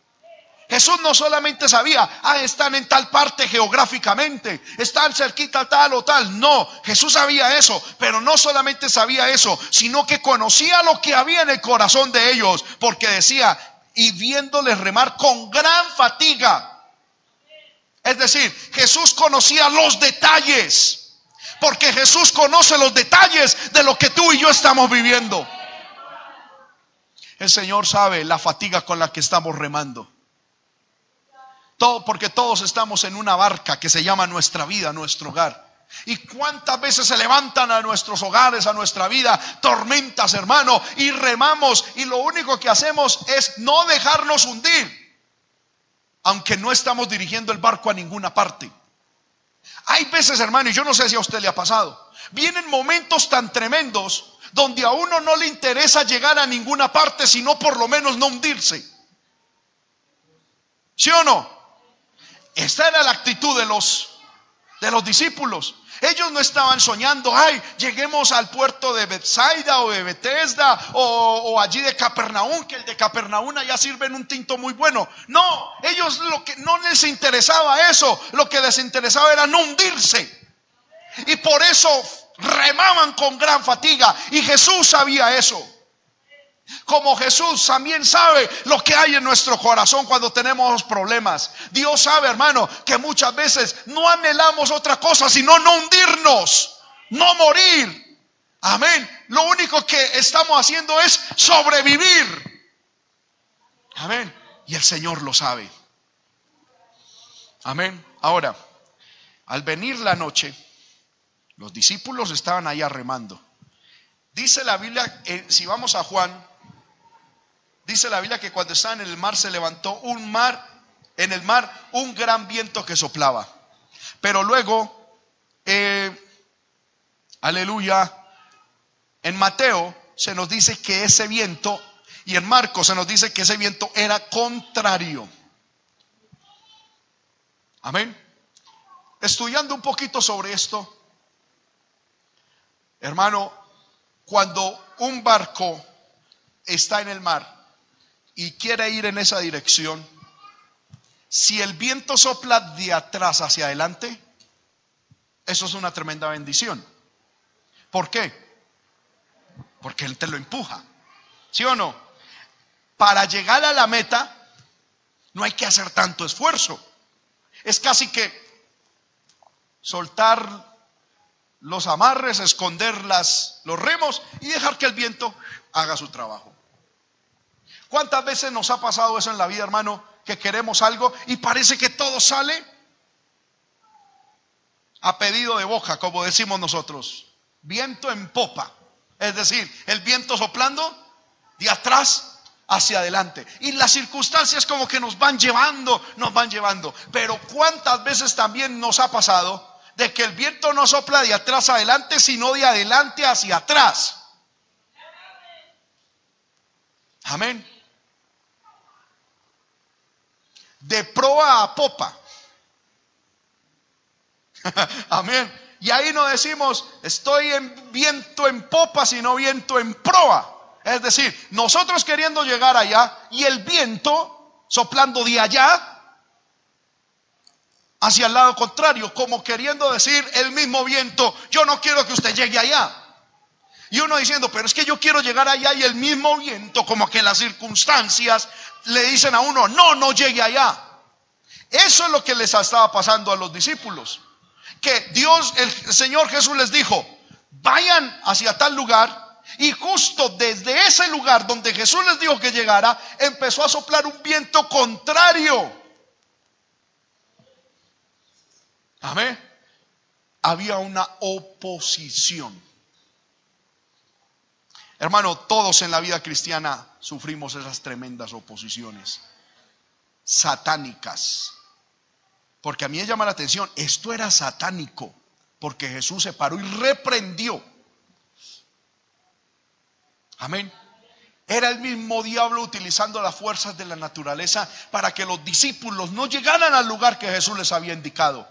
Jesús no solamente sabía, ah, están en tal parte geográficamente, están cerquita tal o tal. No, Jesús sabía eso, pero no solamente sabía eso, sino que conocía lo que había en el corazón de ellos, porque decía, y viéndoles remar con gran fatiga. Es decir, Jesús conocía los detalles, porque Jesús conoce los detalles de lo que tú y yo estamos viviendo. El Señor sabe la fatiga con la que estamos remando. Todo, porque todos estamos en una barca que se llama nuestra vida, nuestro hogar. ¿Y cuántas veces se levantan a nuestros hogares, a nuestra vida, tormentas, hermano, y remamos y lo único que hacemos es no dejarnos hundir, aunque no estamos dirigiendo el barco a ninguna parte? Hay veces, hermano, y yo no sé si a usted le ha pasado, vienen momentos tan tremendos donde a uno no le interesa llegar a ninguna parte, sino por lo menos no hundirse. ¿Sí o no? Esta era la actitud de los, de los discípulos. Ellos no estaban soñando, ay, lleguemos al puerto de Bethsaida o de Bethesda o, allí de Capernaum, que el de Capernaum ya sirven un tinto muy bueno. No, ellos lo que no les interesaba eso, lo que les interesaba era no hundirse. Y por eso remaban con gran fatiga. Y Jesús sabía eso. Como Jesús también sabe lo que hay en nuestro corazón cuando tenemos problemas. Dios sabe, hermano, que muchas veces no anhelamos otra cosa sino no hundirnos, no morir. Amén. Lo único que estamos haciendo es sobrevivir. Amén. Y el Señor lo sabe. Amén. Ahora, al venir la noche, los discípulos estaban ahí remando. Dice la Biblia, eh, si vamos a Juan Dice la Biblia que cuando estaban en el mar se levantó un mar, en el mar un gran viento que soplaba. Pero luego, eh, aleluya, en Mateo se nos dice que ese viento, y en Marcos se nos dice que ese viento era contrario. Amén. Estudiando un poquito sobre esto, hermano, cuando un barco está en el mar, y quiere ir en esa dirección, si el viento sopla de atrás hacia adelante, eso es una tremenda bendición. ¿Por qué? Porque Él te lo empuja. ¿Sí o no? Para llegar a la meta no hay que hacer tanto esfuerzo. Es casi que soltar los amarres, esconder las, los remos y dejar que el viento haga su trabajo. ¿Cuántas veces nos ha pasado eso en la vida, hermano? Que queremos algo y parece que todo sale a pedido de boca, como decimos nosotros. Viento en popa. Es decir, el viento soplando de atrás hacia adelante. Y las circunstancias como que nos van llevando, nos van llevando. Pero ¿cuántas veces también nos ha pasado de que el viento no sopla de atrás adelante, sino de adelante hacia atrás? Amén. De proa a popa. *laughs* Amén. Y ahí no decimos, estoy en viento en popa, sino viento en proa. Es decir, nosotros queriendo llegar allá y el viento soplando de allá hacia el lado contrario, como queriendo decir el mismo viento, yo no quiero que usted llegue allá. Y uno diciendo, pero es que yo quiero llegar allá y el mismo viento, como que las circunstancias le dicen a uno, no, no llegue allá. Eso es lo que les estaba pasando a los discípulos. Que Dios, el Señor Jesús les dijo, vayan hacia tal lugar. Y justo desde ese lugar donde Jesús les dijo que llegara, empezó a soplar un viento contrario. Amén. Había una oposición. Hermano, todos en la vida cristiana sufrimos esas tremendas oposiciones satánicas. Porque a mí me llama la atención, esto era satánico, porque Jesús se paró y reprendió. Amén. Era el mismo diablo utilizando las fuerzas de la naturaleza para que los discípulos no llegaran al lugar que Jesús les había indicado.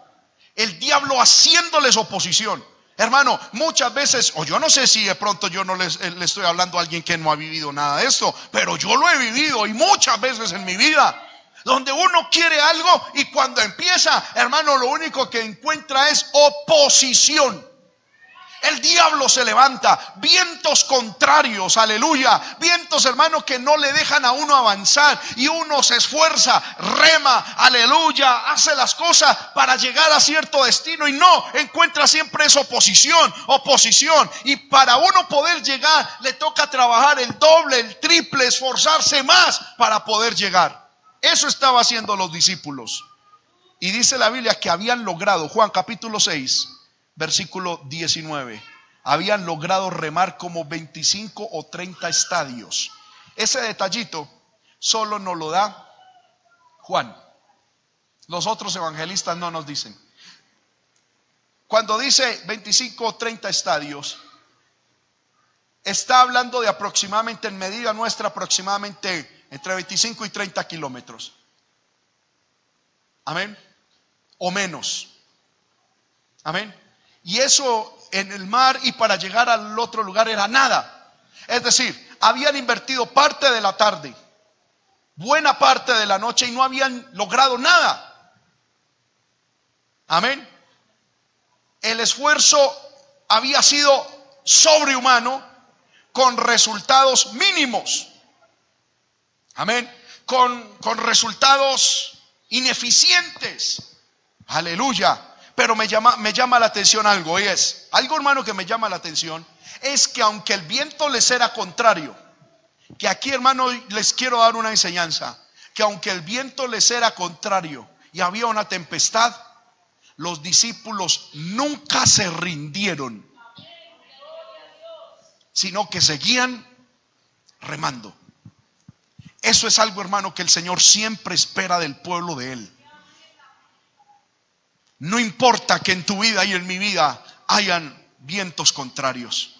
El diablo haciéndoles oposición. Hermano, muchas veces, o yo no sé si de pronto yo no eh, le estoy hablando a alguien que no ha vivido nada de esto, pero yo lo he vivido y muchas veces en mi vida, donde uno quiere algo y cuando empieza, hermano, lo único que encuentra es oposición. El diablo se levanta, vientos contrarios, aleluya, vientos hermano que no le dejan a uno avanzar y uno se esfuerza, rema, aleluya, hace las cosas para llegar a cierto destino y no encuentra siempre esa oposición, oposición. Y para uno poder llegar le toca trabajar el doble, el triple, esforzarse más para poder llegar. Eso estaba haciendo los discípulos. Y dice la Biblia que habían logrado, Juan capítulo 6, versículo 19. Habían logrado remar como 25 o 30 estadios. Ese detallito solo nos lo da Juan. Los otros evangelistas no nos dicen. Cuando dice 25 o 30 estadios, está hablando de aproximadamente, en medida nuestra, aproximadamente entre 25 y 30 kilómetros. Amén. O menos. Amén. Y eso en el mar y para llegar al otro lugar era nada. Es decir, habían invertido parte de la tarde, buena parte de la noche y no habían logrado nada. Amén. El esfuerzo había sido sobrehumano con resultados mínimos. Amén. Con, con resultados ineficientes. Aleluya. Pero me llama, me llama la atención algo, y es, algo hermano que me llama la atención, es que aunque el viento les era contrario, que aquí hermano les quiero dar una enseñanza, que aunque el viento les era contrario y había una tempestad, los discípulos nunca se rindieron, sino que seguían remando. Eso es algo, hermano, que el Señor siempre espera del pueblo de Él. No importa que en tu vida y en mi vida hayan vientos contrarios.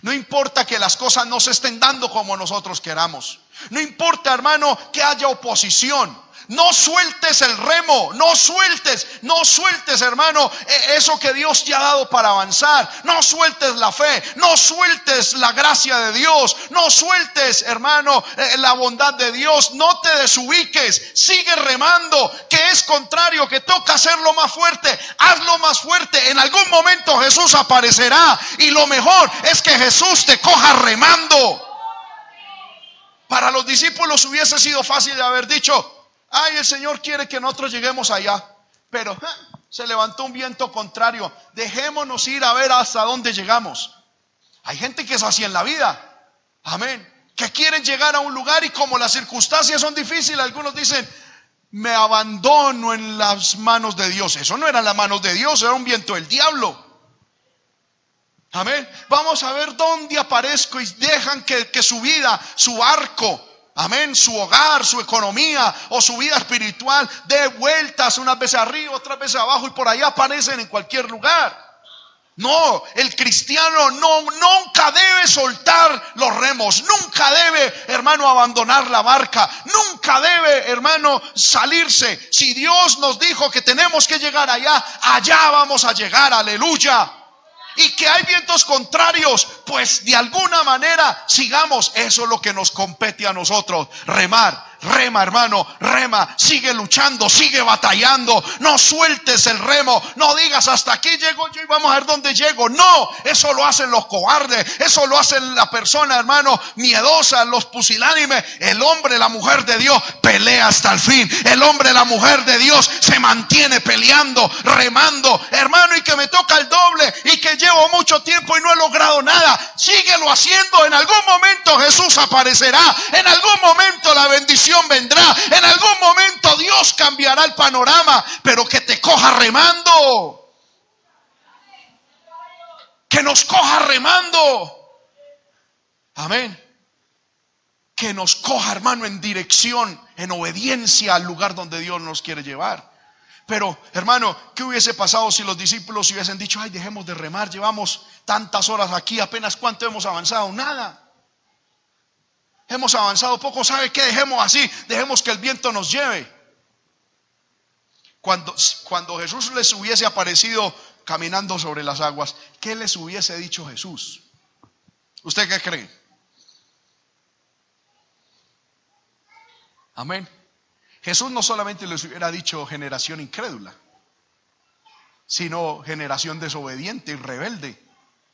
No importa que las cosas no se estén dando como nosotros queramos. No importa, hermano, que haya oposición. No sueltes el remo, no sueltes, no sueltes, hermano, e, eso que Dios te ha dado para avanzar. No sueltes la fe, no sueltes la gracia de Dios, no sueltes, hermano, e, la bondad de Dios. No te desubiques, sigue remando, que es contrario, que toca hacerlo más fuerte. Hazlo más fuerte. En algún momento Jesús aparecerá y lo mejor es que Jesús te coja remando. Para los discípulos hubiese sido fácil de haber dicho, Ay, el Señor quiere que nosotros lleguemos allá. Pero se levantó un viento contrario. Dejémonos ir a ver hasta dónde llegamos. Hay gente que es así en la vida. Amén. Que quieren llegar a un lugar y como las circunstancias son difíciles, algunos dicen, me abandono en las manos de Dios. Eso no era las manos de Dios, era un viento del diablo. Amén. Vamos a ver dónde aparezco y dejan que, que su vida, su arco, Amén, su hogar, su economía o su vida espiritual de vueltas unas veces arriba, otras veces abajo y por ahí aparecen en cualquier lugar. No, el cristiano no, nunca debe soltar los remos, nunca debe, hermano, abandonar la barca, nunca debe, hermano, salirse. Si Dios nos dijo que tenemos que llegar allá, allá vamos a llegar, aleluya y que hay vientos contrarios, pues de alguna manera sigamos. Eso es lo que nos compete a nosotros, remar Rema, hermano, rema, sigue luchando, sigue batallando. No sueltes el remo, no digas hasta aquí llego yo y vamos a ver dónde llego. No, eso lo hacen los cobardes, eso lo hacen la persona, hermano, miedosa, los pusilánimes. El hombre, la mujer de Dios pelea hasta el fin. El hombre, la mujer de Dios se mantiene peleando, remando, hermano, y que me toca el doble y que llevo mucho tiempo y no he logrado nada. Síguelo haciendo. En algún momento Jesús aparecerá. En algún momento la bendición vendrá. En algún momento Dios cambiará el panorama, pero que te coja remando. Que nos coja remando. Amén. Que nos coja, hermano, en dirección, en obediencia al lugar donde Dios nos quiere llevar. Pero, hermano, ¿qué hubiese pasado si los discípulos hubiesen dicho, ay, dejemos de remar, llevamos tantas horas aquí, apenas cuánto hemos avanzado? Nada hemos avanzado poco, ¿sabe qué? Dejemos así, dejemos que el viento nos lleve. Cuando, cuando Jesús les hubiese aparecido caminando sobre las aguas, ¿qué les hubiese dicho Jesús? ¿Usted qué cree? Amén. Jesús no solamente les hubiera dicho generación incrédula, sino generación desobediente y rebelde.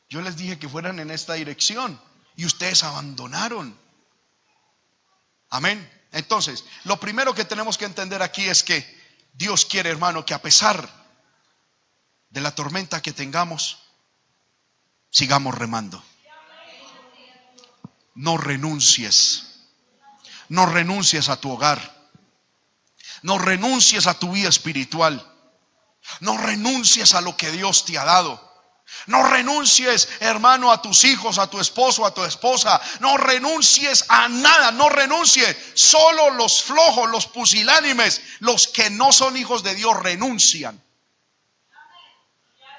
Yo les dije que fueran en esta dirección y ustedes abandonaron. Amén. Entonces, lo primero que tenemos que entender aquí es que Dios quiere, hermano, que a pesar de la tormenta que tengamos, sigamos remando. No renuncies. No renuncies a tu hogar. No renuncies a tu vida espiritual. No renuncies a lo que Dios te ha dado. No renuncies, hermano, a tus hijos, a tu esposo, a tu esposa. No renuncies a nada, no renuncies. Solo los flojos, los pusilánimes, los que no son hijos de Dios renuncian.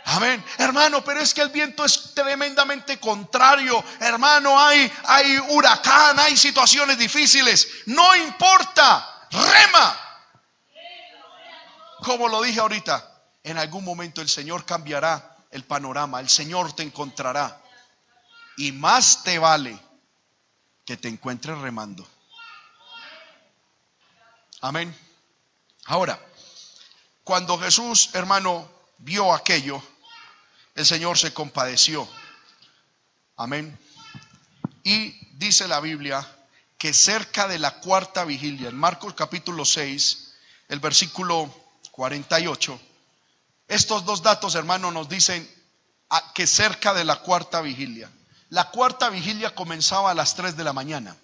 Amén. Hermano, pero es que el viento es tremendamente contrario. Hermano, hay, hay huracán, hay situaciones difíciles. No importa. Rema. como lo dije ahorita, en algún momento el Señor cambiará el panorama, el Señor te encontrará. Y más te vale que te encuentres remando. Amén. Ahora, cuando Jesús, hermano, vio aquello, el Señor se compadeció. Amén. Y dice la Biblia que cerca de la cuarta vigilia, en Marcos capítulo 6, el versículo 48, estos dos datos, hermano, nos dicen que cerca de la cuarta vigilia. La cuarta vigilia comenzaba a las 3 de la mañana.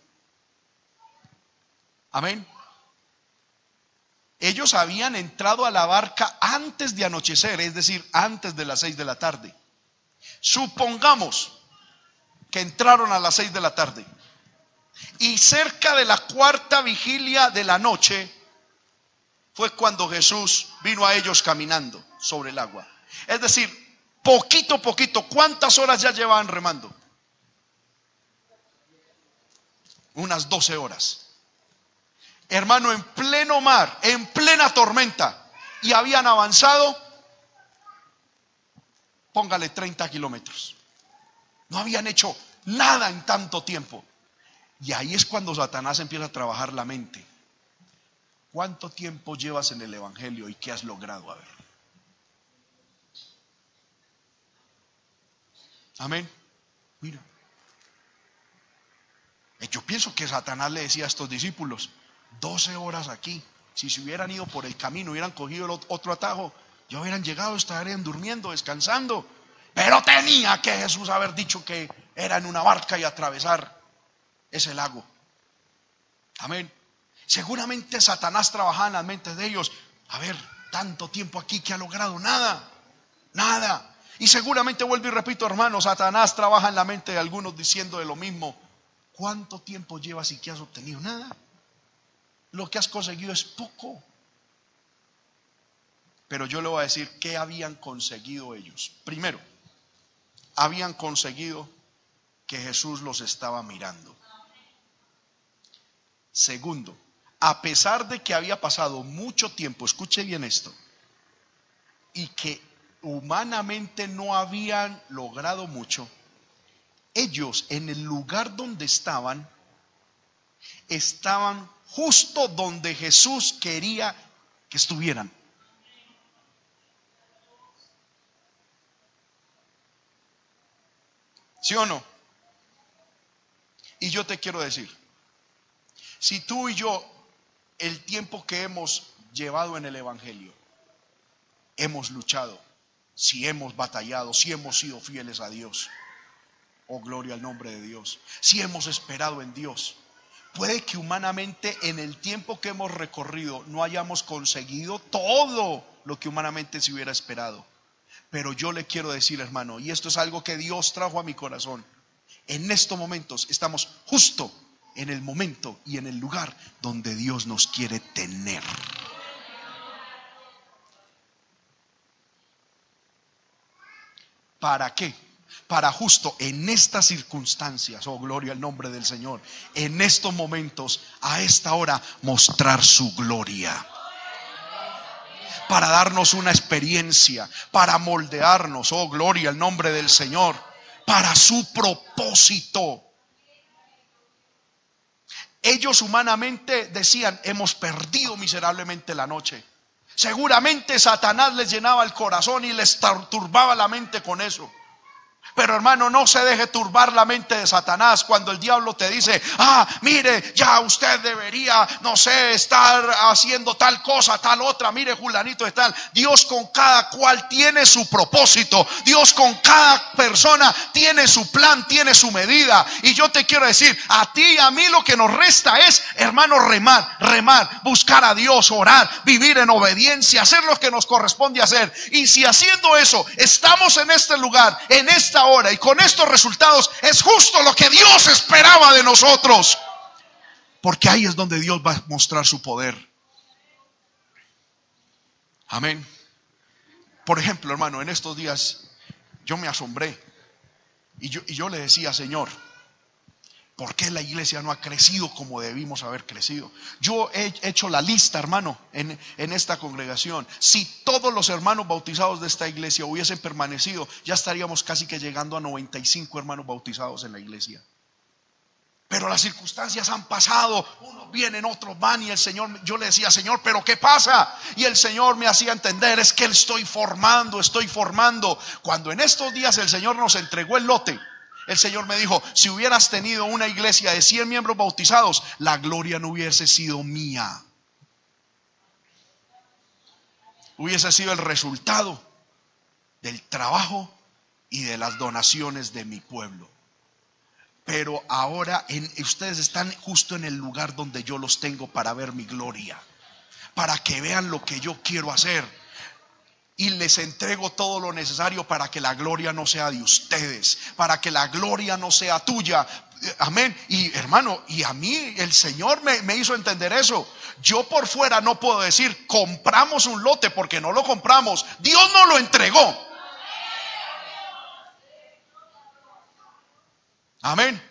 Amén. Ellos habían entrado a la barca antes de anochecer, es decir, antes de las 6 de la tarde. Supongamos que entraron a las 6 de la tarde. Y cerca de la cuarta vigilia de la noche fue cuando Jesús vino a ellos caminando sobre el agua. Es decir, poquito, poquito, ¿cuántas horas ya llevaban remando? Unas 12 horas. Hermano, en pleno mar, en plena tormenta, y habían avanzado, póngale 30 kilómetros. No habían hecho nada en tanto tiempo. Y ahí es cuando Satanás empieza a trabajar la mente. ¿Cuánto tiempo llevas en el Evangelio y qué has logrado? A ver. Amén. Mira. Eh, yo pienso que Satanás le decía a estos discípulos, 12 horas aquí. Si se hubieran ido por el camino, hubieran cogido el otro atajo, ya hubieran llegado, estarían durmiendo, descansando. Pero tenía que Jesús haber dicho que era en una barca y atravesar ese lago. Amén. Seguramente Satanás trabajaba en las mentes de ellos. A ver, tanto tiempo aquí que ha logrado nada, nada. Y seguramente vuelvo y repito, hermano, Satanás trabaja en la mente de algunos diciendo de lo mismo. ¿Cuánto tiempo llevas y que has obtenido? Nada. Lo que has conseguido es poco. Pero yo le voy a decir qué habían conseguido ellos. Primero, habían conseguido que Jesús los estaba mirando. Segundo, a pesar de que había pasado mucho tiempo, escuche bien esto, y que humanamente no habían logrado mucho, ellos en el lugar donde estaban, estaban justo donde Jesús quería que estuvieran. ¿Sí o no? Y yo te quiero decir, si tú y yo el tiempo que hemos llevado en el Evangelio, hemos luchado, si hemos batallado, si hemos sido fieles a Dios. Oh, gloria al nombre de Dios. Si hemos esperado en Dios. Puede que humanamente en el tiempo que hemos recorrido no hayamos conseguido todo lo que humanamente se hubiera esperado. Pero yo le quiero decir, hermano, y esto es algo que Dios trajo a mi corazón. En estos momentos estamos justo en el momento y en el lugar donde Dios nos quiere tener. ¿Para qué? Para justo en estas circunstancias, oh gloria al nombre del Señor, en estos momentos, a esta hora, mostrar su gloria. Para darnos una experiencia, para moldearnos, oh gloria al nombre del Señor, para su propósito. Ellos humanamente decían, hemos perdido miserablemente la noche. Seguramente Satanás les llenaba el corazón y les turbaba la mente con eso. Pero hermano, no se deje turbar la mente de Satanás cuando el diablo te dice, ah, mire, ya usted debería, no sé, estar haciendo tal cosa, tal otra, mire, Julanito de tal. Dios con cada cual tiene su propósito. Dios con cada persona tiene su plan, tiene su medida. Y yo te quiero decir, a ti y a mí lo que nos resta es, hermano, remar, remar, buscar a Dios, orar, vivir en obediencia, hacer lo que nos corresponde hacer. Y si haciendo eso, estamos en este lugar, en esta hora y con estos resultados es justo lo que Dios esperaba de nosotros. Porque ahí es donde Dios va a mostrar su poder. Amén. Por ejemplo, hermano, en estos días yo me asombré y yo, y yo le decía, Señor, ¿Por qué la iglesia no ha crecido como debimos haber crecido? Yo he hecho la lista, hermano, en, en, esta congregación. Si todos los hermanos bautizados de esta iglesia hubiesen permanecido, ya estaríamos casi que llegando a 95 hermanos bautizados en la iglesia. Pero las circunstancias han pasado, unos vienen, otros van y el Señor, yo le decía, Señor, pero ¿qué pasa? Y el Señor me hacía entender, es que estoy formando, estoy formando. Cuando en estos días el Señor nos entregó el lote, el Señor me dijo, si hubieras tenido una iglesia de 100 miembros bautizados, la gloria no hubiese sido mía. Hubiese sido el resultado del trabajo y de las donaciones de mi pueblo. Pero ahora en, ustedes están justo en el lugar donde yo los tengo para ver mi gloria, para que vean lo que yo quiero hacer y les entrego todo lo necesario para que la gloria no sea de ustedes, para que la gloria no sea tuya. Amén. Y hermano, y a mí el Señor me, me, hizo entender eso. Yo por fuera no puedo decir, compramos un lote porque no lo compramos. Dios no lo entregó. Amén.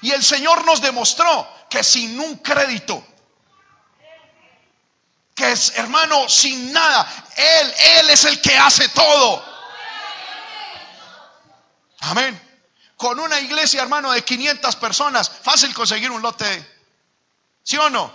Y el Señor nos demostró que sin un crédito, que es hermano sin nada. Él, Él es el que hace todo. Amén. Con una iglesia, hermano, de 500 personas, fácil conseguir un lote. ¿Sí o no?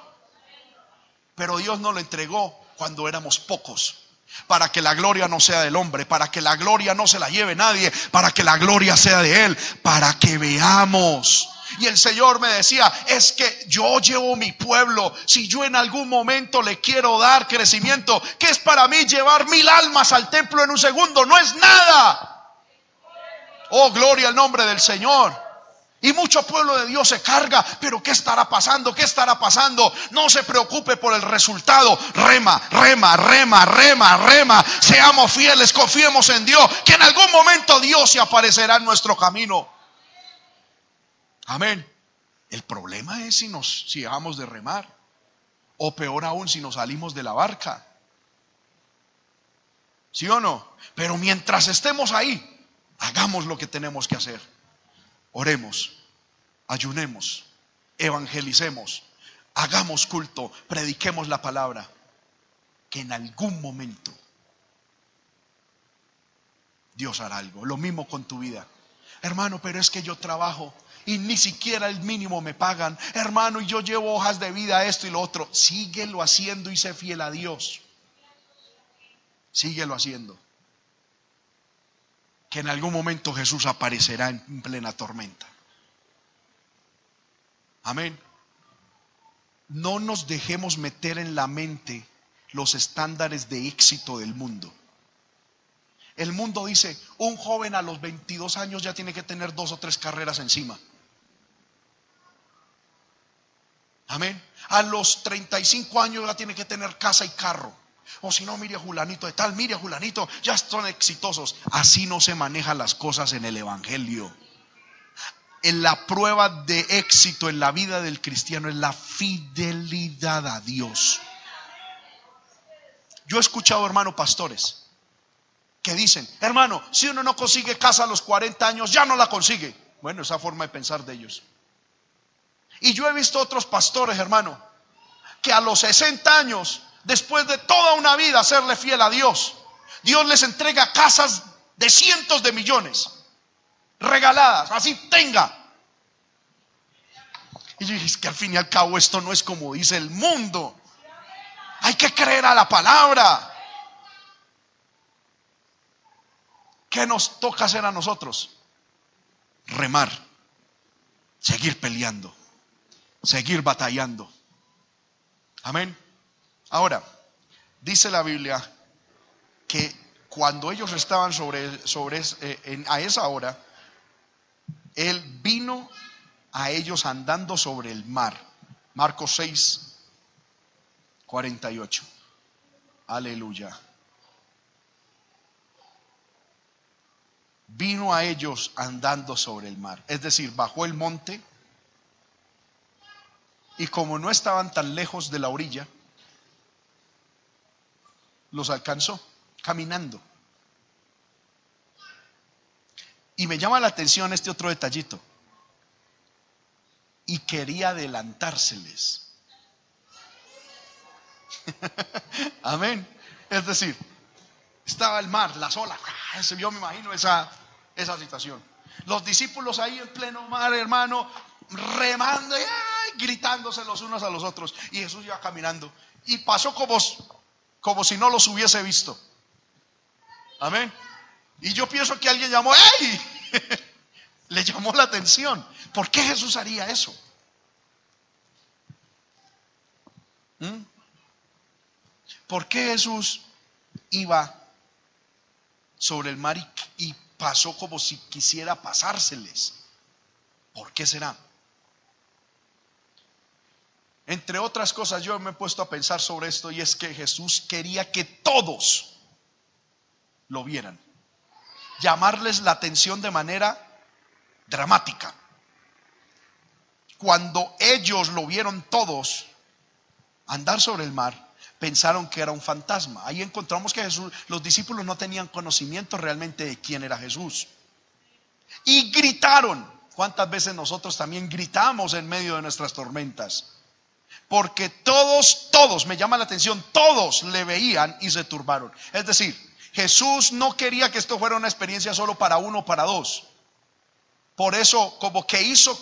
Pero Dios no lo entregó cuando éramos pocos. Para que la gloria no sea del hombre, para que la gloria no se la lleve nadie, para que la gloria sea de Él, para que veamos y el Señor me decía, es que yo llevo mi pueblo. Si yo en algún momento le quiero dar crecimiento, ¿qué es para mí llevar mil almas al templo en un segundo? No es nada. Oh, gloria al nombre del Señor. Y mucho pueblo de Dios se carga, pero ¿qué estará pasando? ¿Qué estará pasando? No se preocupe por el resultado. Rema, rema, rema, rema, rema. Seamos fieles, confiemos en Dios, que en algún momento Dios se aparecerá en nuestro camino. Amén. El problema es si nos si dejamos de remar. O peor aún, si nos salimos de la barca. ¿Sí o no? Pero mientras estemos ahí, hagamos lo que tenemos que hacer. Oremos, ayunemos, evangelicemos, hagamos culto, prediquemos la palabra. Que en algún momento Dios hará algo. Lo mismo con tu vida. Hermano, pero es que yo trabajo y ni siquiera el mínimo me pagan. Hermano, y yo llevo hojas de vida, esto y lo otro. Síguelo haciendo y sé fiel a Dios. Síguelo haciendo. Que en algún momento Jesús aparecerá en plena tormenta. Amén. No nos dejemos meter en la mente los estándares de éxito del mundo. El mundo dice, un joven a los 22 años ya tiene que tener dos o tres carreras encima. Amén. A los 35 años ya tiene que tener casa y carro. O si no, mire a Julanito de tal, mire a Julanito, ya son exitosos. Así no se manejan las cosas en el Evangelio. En la prueba de éxito en la vida del cristiano es la fidelidad a Dios. Yo he escuchado, hermano, pastores que dicen, hermano, si uno no consigue casa a los 40 años, ya no la consigue. Bueno, esa forma de pensar de ellos. Y yo he visto otros pastores, hermano, que a los 60 años, después de toda una vida serle fiel a Dios, Dios les entrega casas de cientos de millones, regaladas, así tenga. Y yo dije, es que al fin y al cabo esto no es como dice el mundo. Hay que creer a la palabra. ¿Qué nos toca hacer a nosotros? Remar, seguir peleando seguir batallando. Amén. Ahora, dice la Biblia que cuando ellos estaban sobre, eh, a esa hora, Él vino a ellos andando sobre el mar. Marcos 6, 48. Aleluya. Vino a ellos andando sobre el mar. Es decir, bajó el monte y como no estaban tan lejos de la orilla, los alcanzó caminando. Y me llama la atención este otro detallito. y quería adelantárseles. *laughs* Amén. Es decir, estaba el mar, la olas. Ah, yo me imagino esa, esa situación. Los discípulos ahí en pleno mar, hermano, remando y gritándose los unos a los otros. Y Jesús iba caminando. Y pasó como, como si no los hubiese visto. Amén. Y yo pienso que alguien llamó, ¡Ey! *laughs* Le llamó la atención. ¿Por qué Jesús haría eso? ¿Mm? ¿Por qué Jesús iba sobre el mar y, pasó como si quisiera pasárseles? ¿Por qué será? Entre otras cosas, yo me he puesto a pensar sobre esto y es que Jesús quería que todos lo vieran. Llamarles la atención de manera dramática. Cuando ellos lo vieron todos andar sobre el mar, pensaron que era un fantasma. Ahí encontramos que Jesús, los discípulos no tenían conocimiento realmente de quién era Jesús. Y gritaron. ¿Cuántas veces nosotros también gritamos en medio de nuestras tormentas? Porque todos, todos, me llama la atención, todos le veían y se turbaron. Es decir, Jesús no quería que esto fuera una experiencia solo para uno o para dos. Por eso, como que hizo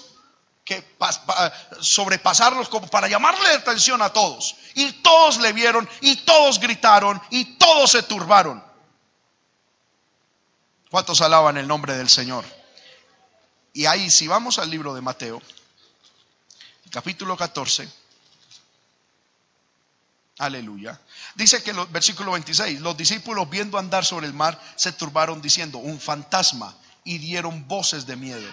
que sobrepasarlos como para llamarle la atención a todos. Y todos le vieron y todos gritaron y todos se turbaron. ¿Cuántos alaban el nombre del Señor? Y ahí, si vamos al libro de Mateo, capítulo 14, aleluya, dice que el versículo 26, los discípulos viendo andar sobre el mar se turbaron diciendo, un fantasma y dieron voces de miedo.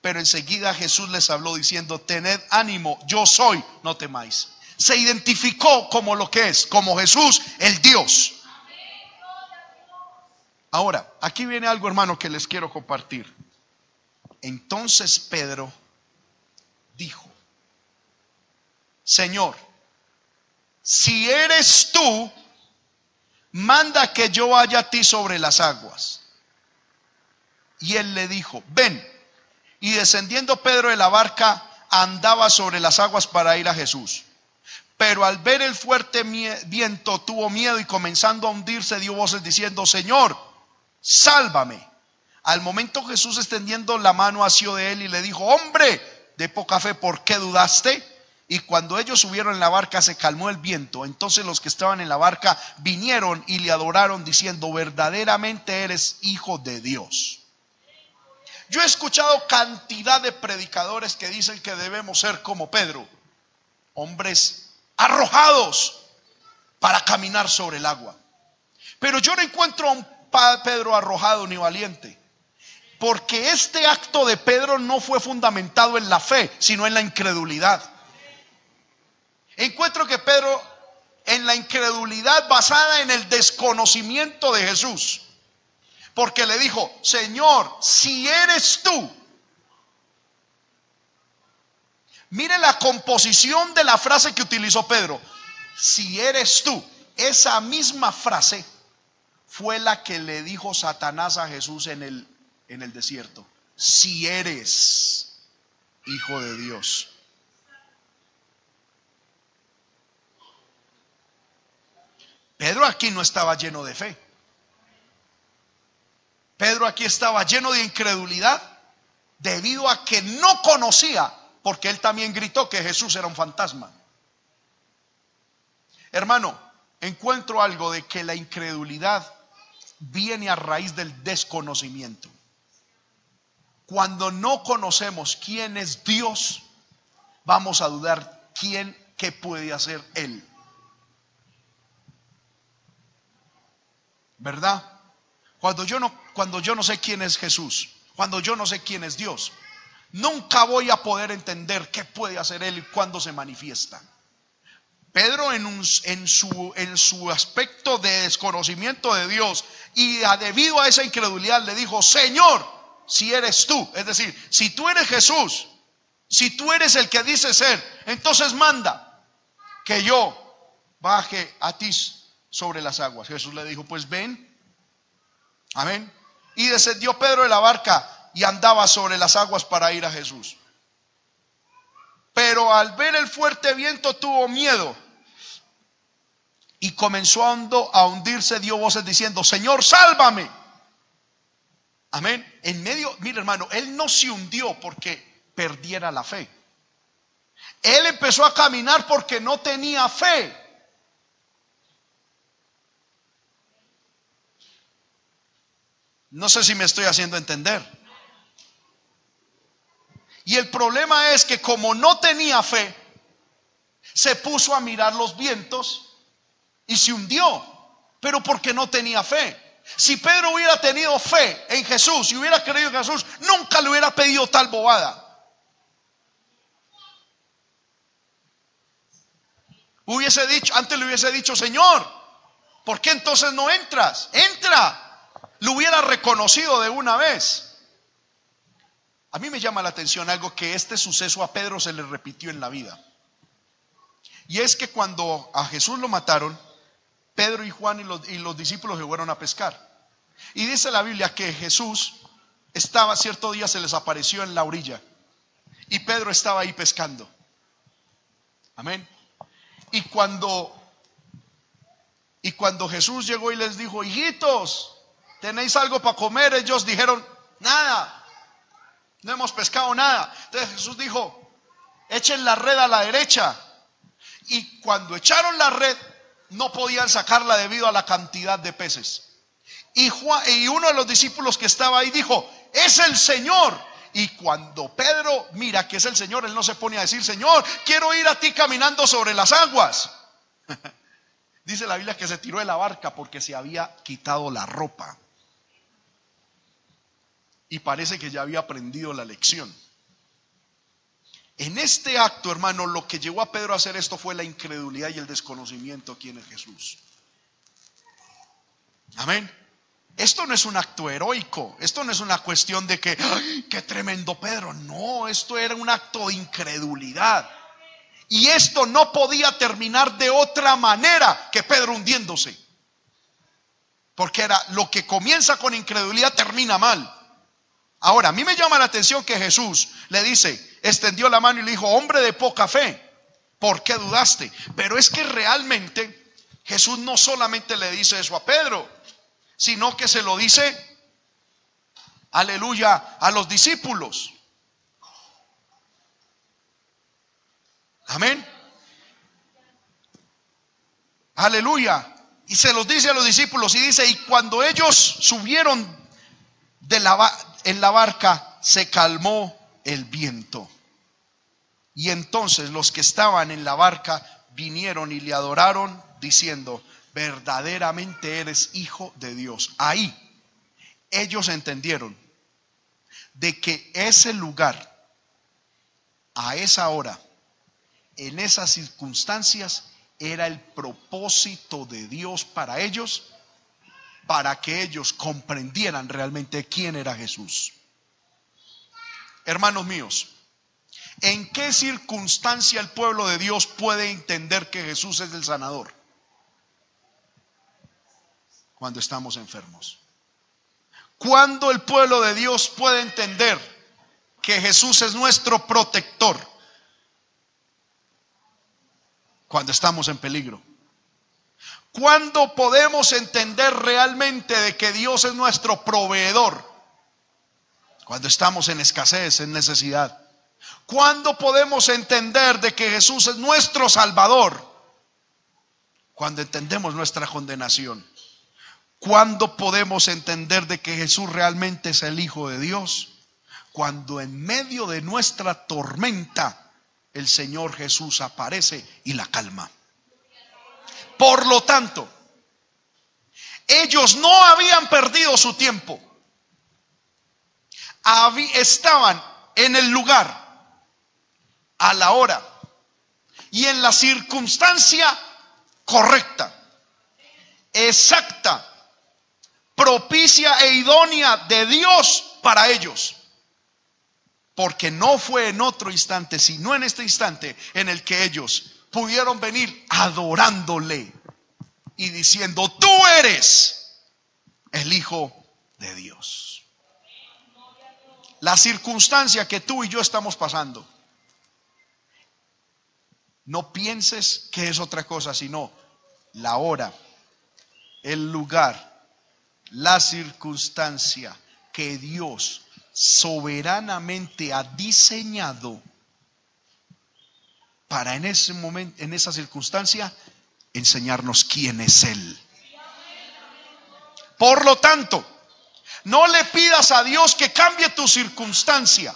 Pero enseguida Jesús les habló diciendo, tened ánimo, yo soy, no temáis. Se identificó como lo que es, como Jesús, el Dios. Ahora, aquí viene algo hermano que les quiero compartir. Entonces Pedro dijo, Señor, si eres tú, manda que yo vaya a ti sobre las aguas. Y él le dijo, ven. Y descendiendo Pedro de la barca, andaba sobre las aguas para ir a Jesús. Pero al ver el fuerte viento tuvo miedo y comenzando a hundirse dio voces diciendo, Señor, sálvame. Al momento Jesús extendiendo la mano hacia de él y le dijo, hombre de poca fe, ¿por qué dudaste? Y cuando ellos subieron en la barca se calmó el viento. Entonces los que estaban en la barca vinieron y le adoraron diciendo, verdaderamente eres hijo de Dios. Yo he escuchado cantidad de predicadores que dicen que debemos ser como Pedro, hombres arrojados para caminar sobre el agua. Pero yo no encuentro a un Pedro arrojado ni valiente. Porque este acto de Pedro no fue fundamentado en la fe, sino en la incredulidad. Encuentro que Pedro en la incredulidad basada en el desconocimiento de Jesús porque le dijo, Señor, si eres tú, mire la composición de la frase que utilizó Pedro, si eres tú, esa misma frase fue la que le dijo Satanás a Jesús en el, en el desierto, si eres hijo de Dios. Pedro aquí no estaba lleno de fe. Pedro aquí estaba lleno de incredulidad debido a que no conocía, porque él también gritó que Jesús era un fantasma. Hermano, encuentro algo de que la incredulidad viene a raíz del desconocimiento. Cuando no conocemos quién es Dios, vamos a dudar quién, qué puede hacer Él. ¿Verdad? Cuando yo no, cuando yo no sé quién es Jesús, cuando yo no sé quién es Dios, nunca voy a poder entender qué puede hacer Él y cuándo se manifiesta. Pedro en, en, su, en su aspecto de desconocimiento de Dios y debido a esa incredulidad le dijo, Señor, si eres tú, es decir, si tú eres Jesús, si tú eres el que dice ser, entonces manda que yo baje a ti sobre las aguas. Jesús le dijo, pues ven Amén. Y descendió Pedro de la barca y andaba sobre las aguas para ir a Jesús. pero al ver el fuerte viento tuvo miedo y comenzó a hundirse, dio voces diciendo, Señor, sálvame. Amén. En medio, mire hermano, él no se hundió porque perdiera la fe. Él empezó a caminar porque no tenía fe. No sé si me estoy haciendo entender. Y el problema es que como no tenía fe, se puso a mirar los vientos y se hundió, pero porque no tenía fe. Si Pedro hubiera tenido fe en Jesús y hubiera creído en Jesús, nunca le hubiera pedido tal bobada. Hubiese dicho, antes le hubiese dicho, Señor, ¿por qué entonces no entras? Entra. Lo hubiera reconocido de una vez. A mí me llama la atención algo que este suceso a Pedro se le repitió en la vida. Y es que cuando a Jesús lo mataron, Pedro y Juan y los, discípulos se fueron a pescar. Y dice la Biblia que Jesús estaba, cierto día se les apareció en la orilla. Y Pedro estaba ahí pescando. Amén. Y cuando, y cuando Jesús llegó y les dijo, hijitos, ¿tenéis algo para comer? Ellos dijeron, nada, no hemos pescado nada. Entonces Jesús dijo, echen la red a la derecha. Y cuando echaron la red, no podían sacarla debido a la cantidad de peces. Y, Juan, y uno de los discípulos que estaba ahí dijo, es el Señor. Y cuando Pedro mira que es el Señor, él no se pone a decir, Señor, quiero ir a ti caminando sobre las aguas. *laughs* Dice la Biblia que se tiró de la barca porque se había quitado la ropa. Y parece que ya había aprendido la lección. En este acto, hermano, lo que llevó a Pedro a hacer esto fue la incredulidad y el desconocimiento quién es Jesús. Amén. Esto no es un acto heroico, esto no es una cuestión de que, ¡ay, qué tremendo Pedro! No, esto era un acto de incredulidad. Y esto no podía terminar de otra manera que Pedro hundiéndose. Porque era lo que comienza con incredulidad termina mal. Ahora, a mí me llama la atención que Jesús le dice, extendió la mano y le dijo, hombre de poca fe, ¿por qué dudaste? Pero es que realmente Jesús no solamente le dice eso a Pedro, sino que se lo dice, aleluya, a los discípulos. Amén. Aleluya. Y se los dice a los discípulos y dice, y cuando ellos subieron de la, en la barca, se calmó el viento. Y entonces los que estaban en la barca vinieron y le adoraron diciendo, verdaderamente eres hijo de Dios. Ahí ellos entendieron de que ese lugar, a esa hora, en esas circunstancias, era el propósito de Dios para ellos, para que ellos comprendieran realmente quién era Jesús. Hermanos míos, ¿en qué circunstancia el pueblo de Dios puede entender que Jesús es el sanador? Cuando estamos enfermos. ¿Cuándo el pueblo de Dios puede entender que Jesús es nuestro protector? Cuando estamos en peligro. ¿Cuándo podemos entender realmente de que Dios es nuestro proveedor? cuando estamos en escasez, en necesidad. ¿Cuándo podemos entender de que Jesús es nuestro Salvador? Cuando entendemos nuestra condenación. ¿Cuándo podemos entender de que Jesús realmente es el Hijo de Dios? Cuando en medio de nuestra tormenta el Señor Jesús aparece y la calma. Por lo tanto, ellos no habían perdido su tiempo estaban en el lugar, a la hora y en la circunstancia correcta, exacta, propicia e idónea de Dios para ellos. Porque no fue en otro instante, sino en este instante en el que ellos pudieron venir adorándole y diciendo, tú eres el Hijo de Dios la circunstancia que tú y yo estamos pasando No pienses que es otra cosa, sino la hora, el lugar, la circunstancia que Dios soberanamente ha diseñado para en ese momento, en esa circunstancia, enseñarnos quién es Él. Por lo tanto, no le pidas a Dios que cambie tu circunstancia,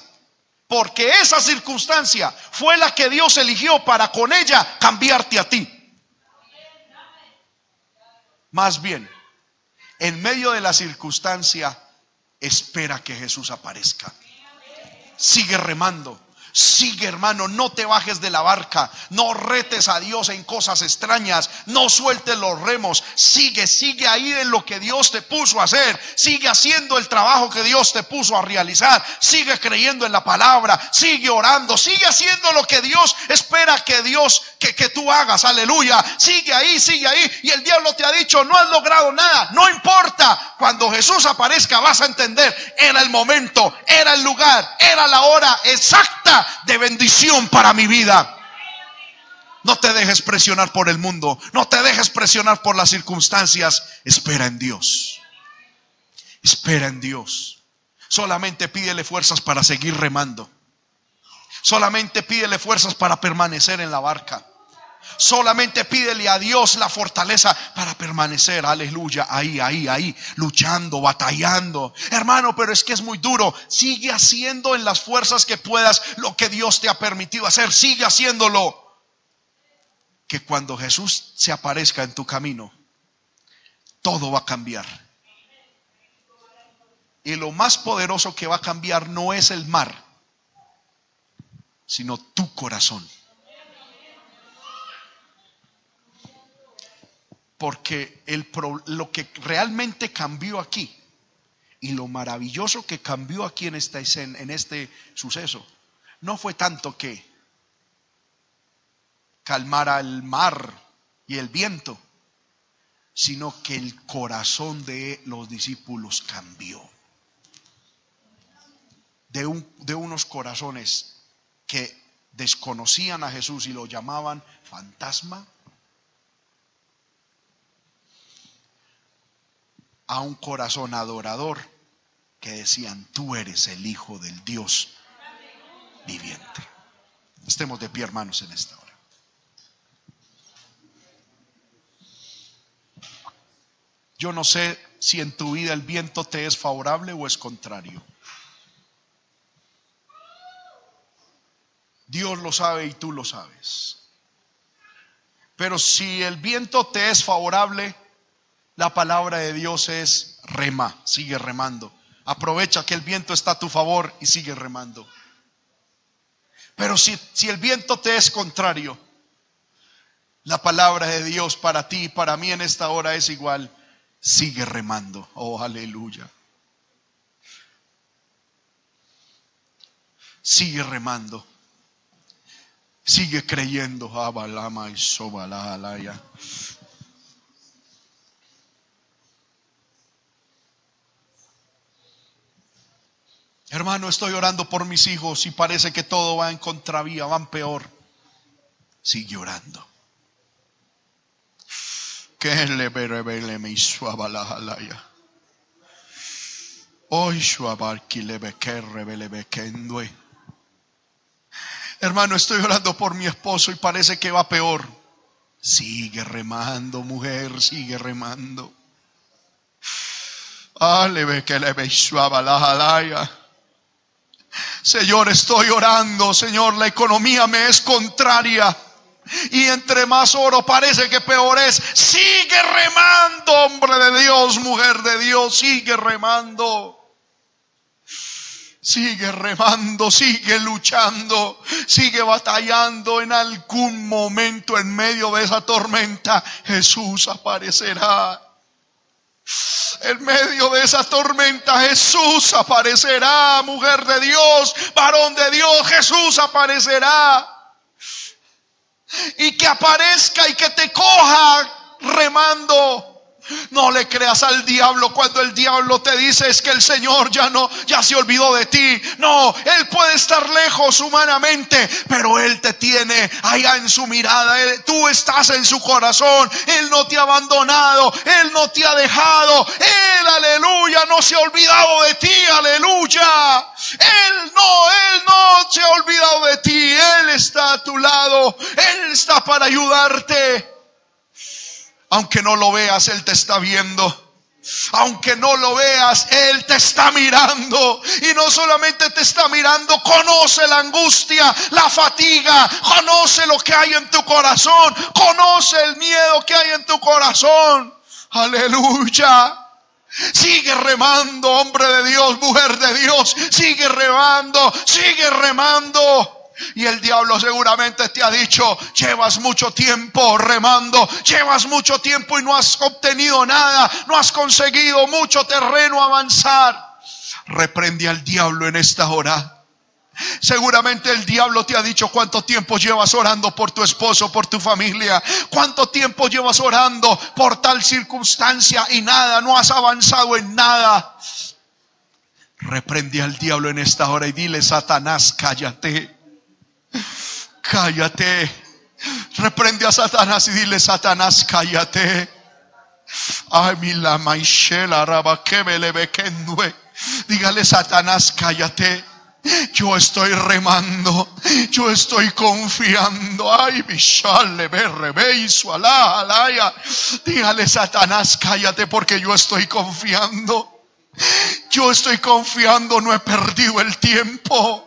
porque esa circunstancia fue la que Dios eligió para con ella cambiarte a ti. Más bien, en medio de la circunstancia, espera que Jesús aparezca. Sigue remando. Sigue hermano, no te bajes de la barca, no retes a Dios en cosas extrañas, no sueltes los remos, sigue, sigue ahí en lo que Dios te puso a hacer, sigue haciendo el trabajo que Dios te puso a realizar, sigue creyendo en la palabra, sigue orando, sigue haciendo lo que Dios espera que Dios, que, que tú hagas, aleluya, sigue ahí, sigue ahí, y el diablo te ha dicho, no has logrado nada, no importa, cuando Jesús aparezca vas a entender, era el momento, era el lugar, era la hora exacta de bendición para mi vida. No te dejes presionar por el mundo. No te dejes presionar por las circunstancias. Espera en Dios. Espera en Dios. Solamente pídele fuerzas para seguir remando. Solamente pídele fuerzas para permanecer en la barca. Solamente pídele a Dios la fortaleza para permanecer, aleluya, ahí, ahí, ahí, luchando, batallando. Hermano, pero es que es muy duro. Sigue haciendo en las fuerzas que puedas lo que Dios te ha permitido hacer. Sigue haciéndolo. Que cuando Jesús se aparezca en tu camino, todo va a cambiar. Y lo más poderoso que va a cambiar no es el mar, sino tu corazón. Porque lo que realmente cambió aquí y lo maravilloso que cambió aquí en, este suceso no fue tanto que calmara el mar y el viento, sino que el corazón de los discípulos cambió. De, de unos corazones que desconocían a Jesús y lo llamaban fantasma, a un corazón adorador que decían, tú eres el Hijo del Dios viviente. Estemos de pie, hermanos, en esta hora. Yo no sé si en tu vida el viento te es favorable o es contrario. Dios lo sabe y tú lo sabes. Pero si el viento te es favorable, la palabra de Dios es rema, sigue remando. Aprovecha que el viento está a tu favor y sigue remando. Pero si, si el viento te es contrario, la palabra de Dios para ti y para mí en esta hora es igual. Sigue remando. Oh, aleluya. Sigue remando. Sigue creyendo. Abalama y Sobalalaya. Hermano, estoy orando por mis hijos y parece que todo va en contravía, van peor. Sigue orando. Que le revele me suabalajalaya. Hoy suabarki le que revele bekendue. Hermano, estoy orando por mi esposo y parece que va peor. Sigue remando, mujer, sigue remando. Ale que le la suabalajalaya. Señor, estoy orando, Señor, la economía me es contraria. Y entre más oro parece que peor es. Sigue remando, hombre de Dios, mujer de Dios, sigue remando. Sigue remando, sigue luchando, sigue batallando. En algún momento en medio de esa tormenta Jesús aparecerá. En medio de esa tormenta Jesús aparecerá, mujer de Dios, varón de Dios, Jesús aparecerá. Y que aparezca y que te coja remando. No le creas al diablo cuando el diablo te dice es que el Señor ya no, ya se olvidó de ti. No, Él puede estar lejos humanamente, pero Él te tiene allá en su mirada. tú estás en su corazón. Él no te ha abandonado. Él no te ha dejado. Él, aleluya, no se ha olvidado de ti. Aleluya. Él no, Él no se ha olvidado de ti. Él está a tu lado. Él está para ayudarte. Aunque no lo veas, Él te está viendo. Aunque no lo veas, Él te está mirando. Y no solamente te está mirando, conoce la angustia, la fatiga, conoce lo que hay en tu corazón, conoce el miedo que hay en tu corazón. Aleluya. Sigue remando, hombre de Dios, mujer de Dios. Sigue remando, sigue remando. Y el diablo seguramente te ha dicho, llevas mucho tiempo remando, llevas mucho tiempo y no has obtenido nada, no has conseguido mucho terreno avanzar. Reprende al diablo en esta hora. Seguramente el diablo te ha dicho cuánto tiempo llevas orando por tu esposo, por tu familia, cuánto tiempo llevas orando por tal circunstancia y nada, no has avanzado en nada. Reprende al diablo en esta hora y dile, Satanás, cállate. Cállate. Reprende a Satanás y dile, Satanás, cállate. Ay, mi la maishela, Dígale, Satanás, cállate. Yo estoy remando, yo estoy confiando. Ay, berrebe su alaya. Dígale, Satanás, cállate porque yo estoy confiando. Yo estoy confiando, no he perdido el tiempo.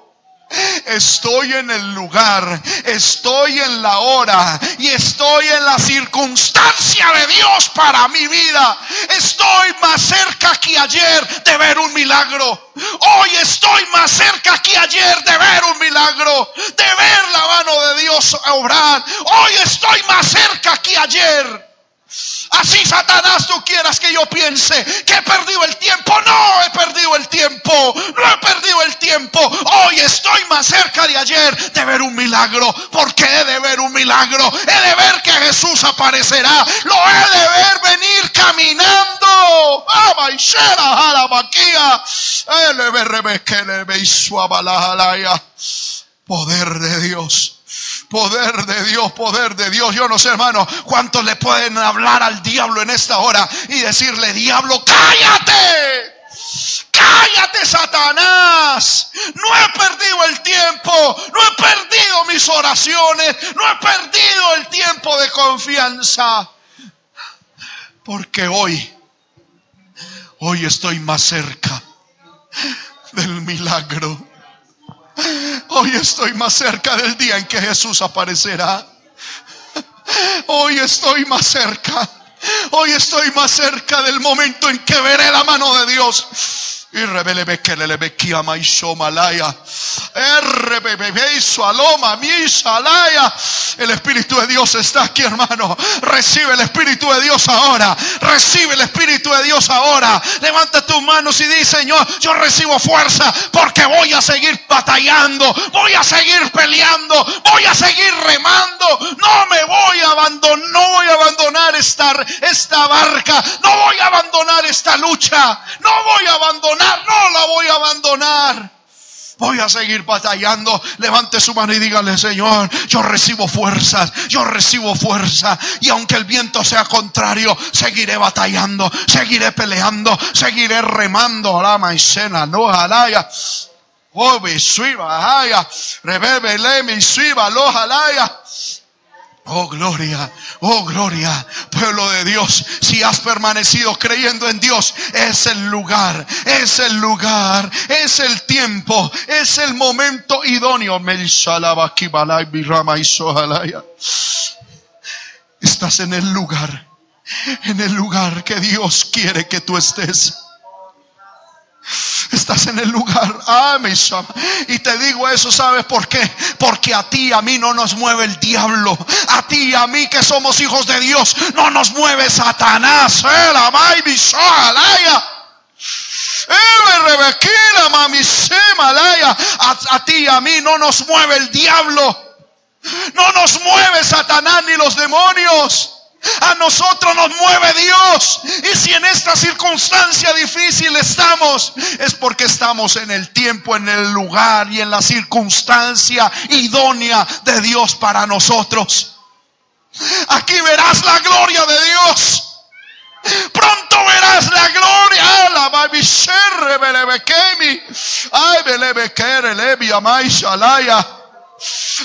Estoy en el lugar, estoy en la hora y estoy en la circunstancia de Dios para mi vida. Estoy más cerca que ayer de ver un milagro. Hoy estoy más cerca que ayer de ver un milagro, de ver la mano de Dios obrar. Hoy estoy más cerca que ayer. Así Satanás tú quieras que yo piense que he perdido el tiempo. No he perdido el tiempo. No he perdido el tiempo. Hoy estoy más cerca de ayer de ver un milagro. Porque he de ver un milagro. He de ver que Jesús aparecerá. Lo he de ver venir caminando. Poder de Dios. Poder de Dios, poder de Dios. Yo no sé, hermano, cuántos le pueden hablar al diablo en esta hora y decirle, diablo, cállate. Cállate, Satanás. No he perdido el tiempo. No he perdido mis oraciones. No he perdido el tiempo de confianza. Porque hoy, hoy estoy más cerca del milagro Hoy estoy más cerca del día en que Jesús aparecerá. Hoy estoy más cerca. Hoy estoy más cerca del momento en que veré la mano de Dios. Y revele malaya. El Espíritu de Dios está aquí, hermano. Recibe el Espíritu de Dios ahora. Recibe el Espíritu de Dios ahora. Levanta tus manos y di, Señor, yo recibo fuerza porque voy a seguir batallando. Voy a seguir peleando. Voy a seguir remando. No me voy a abandonar. No voy a abandonar esta, esta barca. No voy a abandonar esta lucha. No voy a abandonar no la voy a abandonar. Voy a seguir batallando. Levante su mano y dígale, Señor, yo recibo fuerzas, yo recibo fuerza. Y aunque el viento sea contrario, seguiré batallando, seguiré peleando, seguiré remando. La maicena, no jalaya. Oh, mi suiva, rebebe, le, mi suiva, lo jalaya. Oh, gloria, oh, gloria, pueblo de Dios, si has permanecido creyendo en Dios, es el lugar, es el lugar, es el tiempo, es el momento idóneo. Estás en el lugar, en el lugar que Dios quiere que tú estés. Estás en el lugar. Ah, y te digo eso, ¿sabes por qué? Porque a ti, a mí no nos mueve el diablo. A ti, a mí que somos hijos de Dios, no nos mueve Satanás. Eh, a, a ti, a mí no nos mueve el diablo. No nos mueve Satanás ni los demonios. A nosotros nos mueve Dios. Y si en esta circunstancia difícil estamos, es porque estamos en el tiempo, en el lugar y en la circunstancia idónea de Dios para nosotros. Aquí verás la gloria de Dios. Pronto verás la gloria. Ay,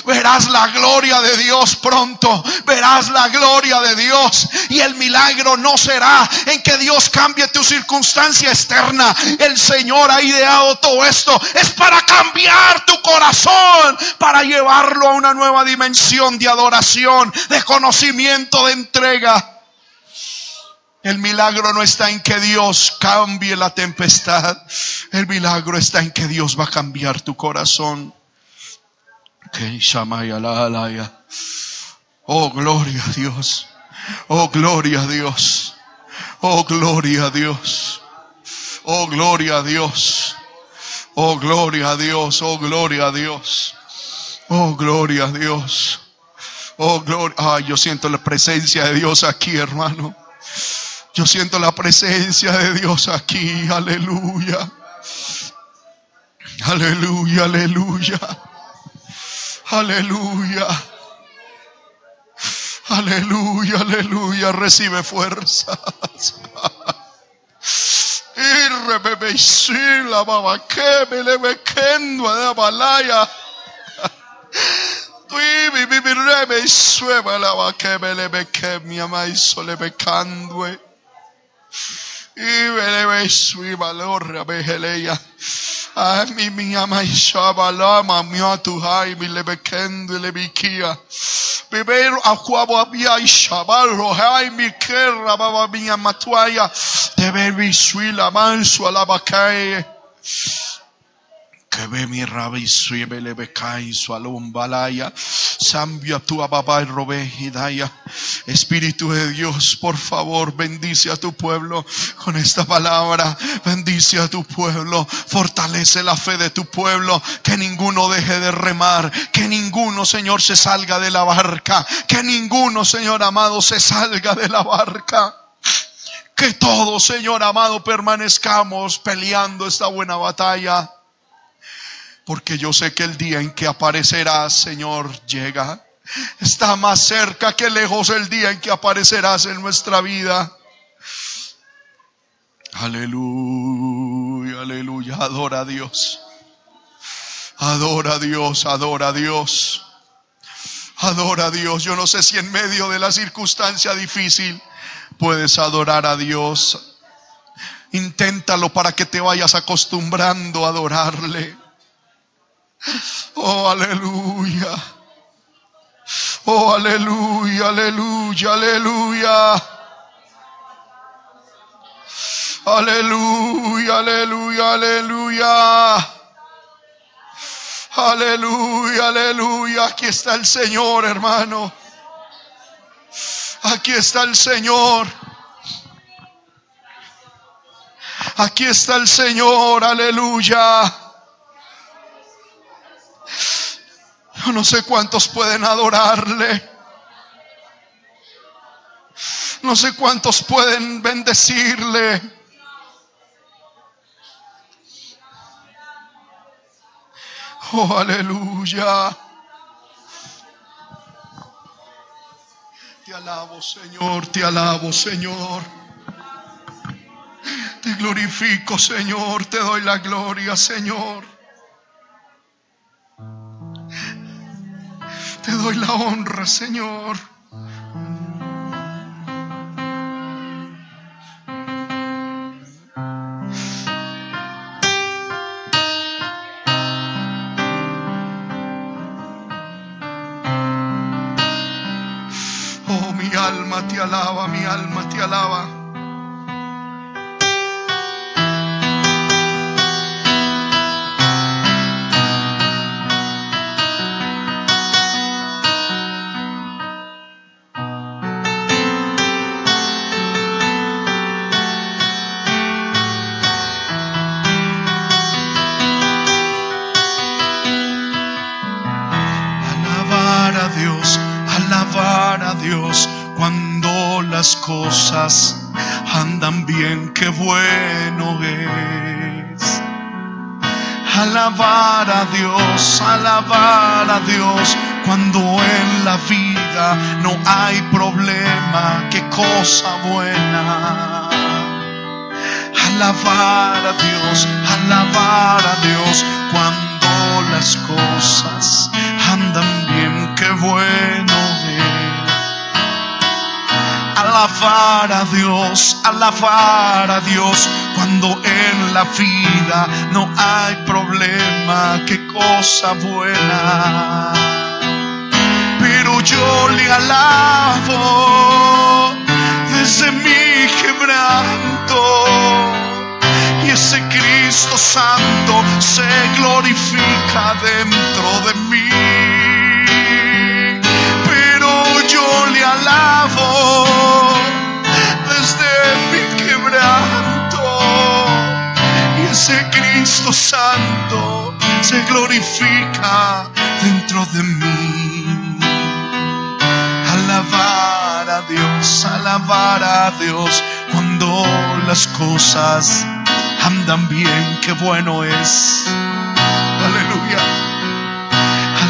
Verás la gloria de Dios pronto. Verás la gloria de Dios. Y el milagro no será en que Dios cambie tu circunstancia externa. El Señor ha ideado todo esto. Es para cambiar tu corazón. Para llevarlo a una nueva dimensión de adoración, de conocimiento, de entrega. El milagro no está en que Dios cambie la tempestad. El milagro está en que Dios va a cambiar tu corazón. Oh, gloria a Dios. Oh, gloria a Dios. Oh, gloria a Dios. Oh, gloria a Dios. Oh, gloria a Dios. Oh, gloria a Dios. Oh, gloria a Dios. Oh, gloria. Ay, yo siento la presencia de Dios aquí, hermano. Yo siento la presencia de Dios aquí. Aleluya. Aleluya, aleluya. Aleluya. Aleluya, aleluya. Recibe fuerzas. Y la baba que me le bequendo a balaya. mi ama ishabalama mi atuhai mi lebekendo lebikia. Beber akwabo abia ishabal rohai mi kerra baba mi amatuaya. Debe biswila manso alabakai que ve mi rabi suebe le becai su alumbalaya. Sambia tu ababa y robe hidaya. Espíritu de Dios por favor bendice a tu pueblo con esta palabra. Bendice a tu pueblo fortalece la fe de tu pueblo que ninguno deje de remar que ninguno Señor se salga de la barca que ninguno Señor amado se salga de la barca. Que todos Señor amado permanezcamos peleando esta buena batalla porque yo sé que el día en que aparecerás, Señor, llega. Está más cerca que lejos el día en que aparecerás en nuestra vida. Aleluya, aleluya. Adora a Dios. Adora a Dios, adora a Dios. Adora a Dios. Yo no sé si en medio de la circunstancia difícil puedes adorar a Dios. Inténtalo para que te vayas acostumbrando a adorarle. Oh, aleluya. Oh, aleluya, aleluya, aleluya. Aleluya, aleluya, aleluya. Aleluya, aleluya. Aquí está el Señor, hermano. Aquí está el Señor. Aquí está el Señor, aleluya. No sé cuántos pueden adorarle. No sé cuántos pueden bendecirle. Oh, aleluya. Te alabo, Señor, te alabo, Señor. Te glorifico, Señor, te doy la gloria, Señor. Te doy la honra, Señor. Oh, mi alma te alaba, mi alma te alaba. Alabar a Dios, cuando en la vida no hay problema, qué cosa buena. Alabar a Dios, alabar a Dios, cuando las cosas andan bien, qué bueno es. Alabar a Dios, alabar a Dios, cuando en la vida no hay problema, qué cosa buena. Pero yo le alabo desde mi quebranto y ese Cristo Santo se glorifica dentro de mí. Pero yo le alabo desde mi quebranto y ese Cristo Santo se glorifica dentro de mí. Alabar a Dios, alabar a Dios cuando las cosas andan bien, qué bueno es. Aleluya.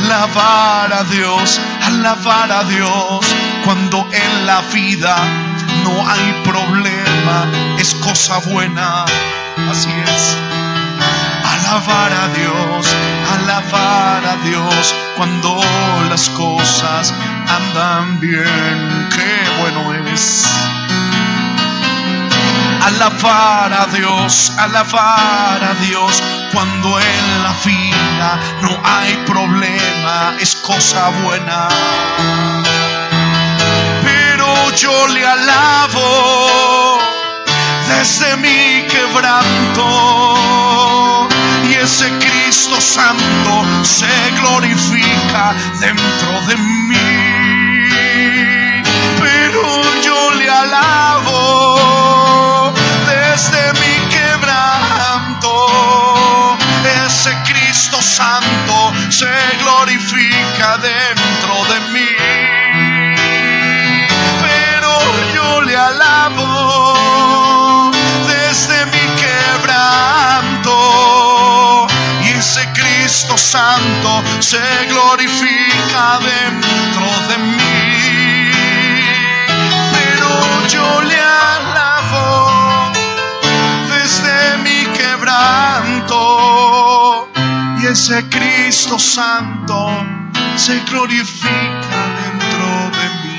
Alabar a Dios, alabar a Dios cuando en la vida no hay problema, es cosa buena. Así es. Alabar a Dios, alabar a Dios cuando las cosas andan bien, qué bueno es. Alabar a Dios, alabar a Dios cuando en la vida no hay problema, es cosa buena. Pero yo le alabo desde mi quebranto y ese Cristo Santo se glorifica dentro de mí. Cristo Santo se glorifica dentro de mí. Pero yo le alabo desde mi quebranto. Y ese Cristo Santo se glorifica dentro de mí.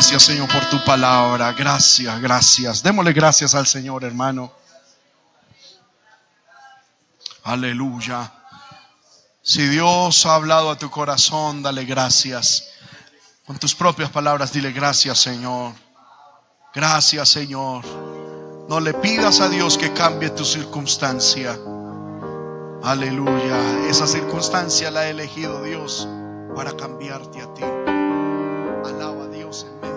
Gracias Señor por tu palabra. Gracias, gracias. Démosle gracias al Señor, hermano. Aleluya. Si Dios ha hablado a tu corazón, dale gracias. Con tus propias palabras, dile gracias Señor. Gracias Señor. No le pidas a Dios que cambie tu circunstancia. Aleluya. Esa circunstancia la ha elegido Dios para cambiarte a ti. Alaba a Dios en medio.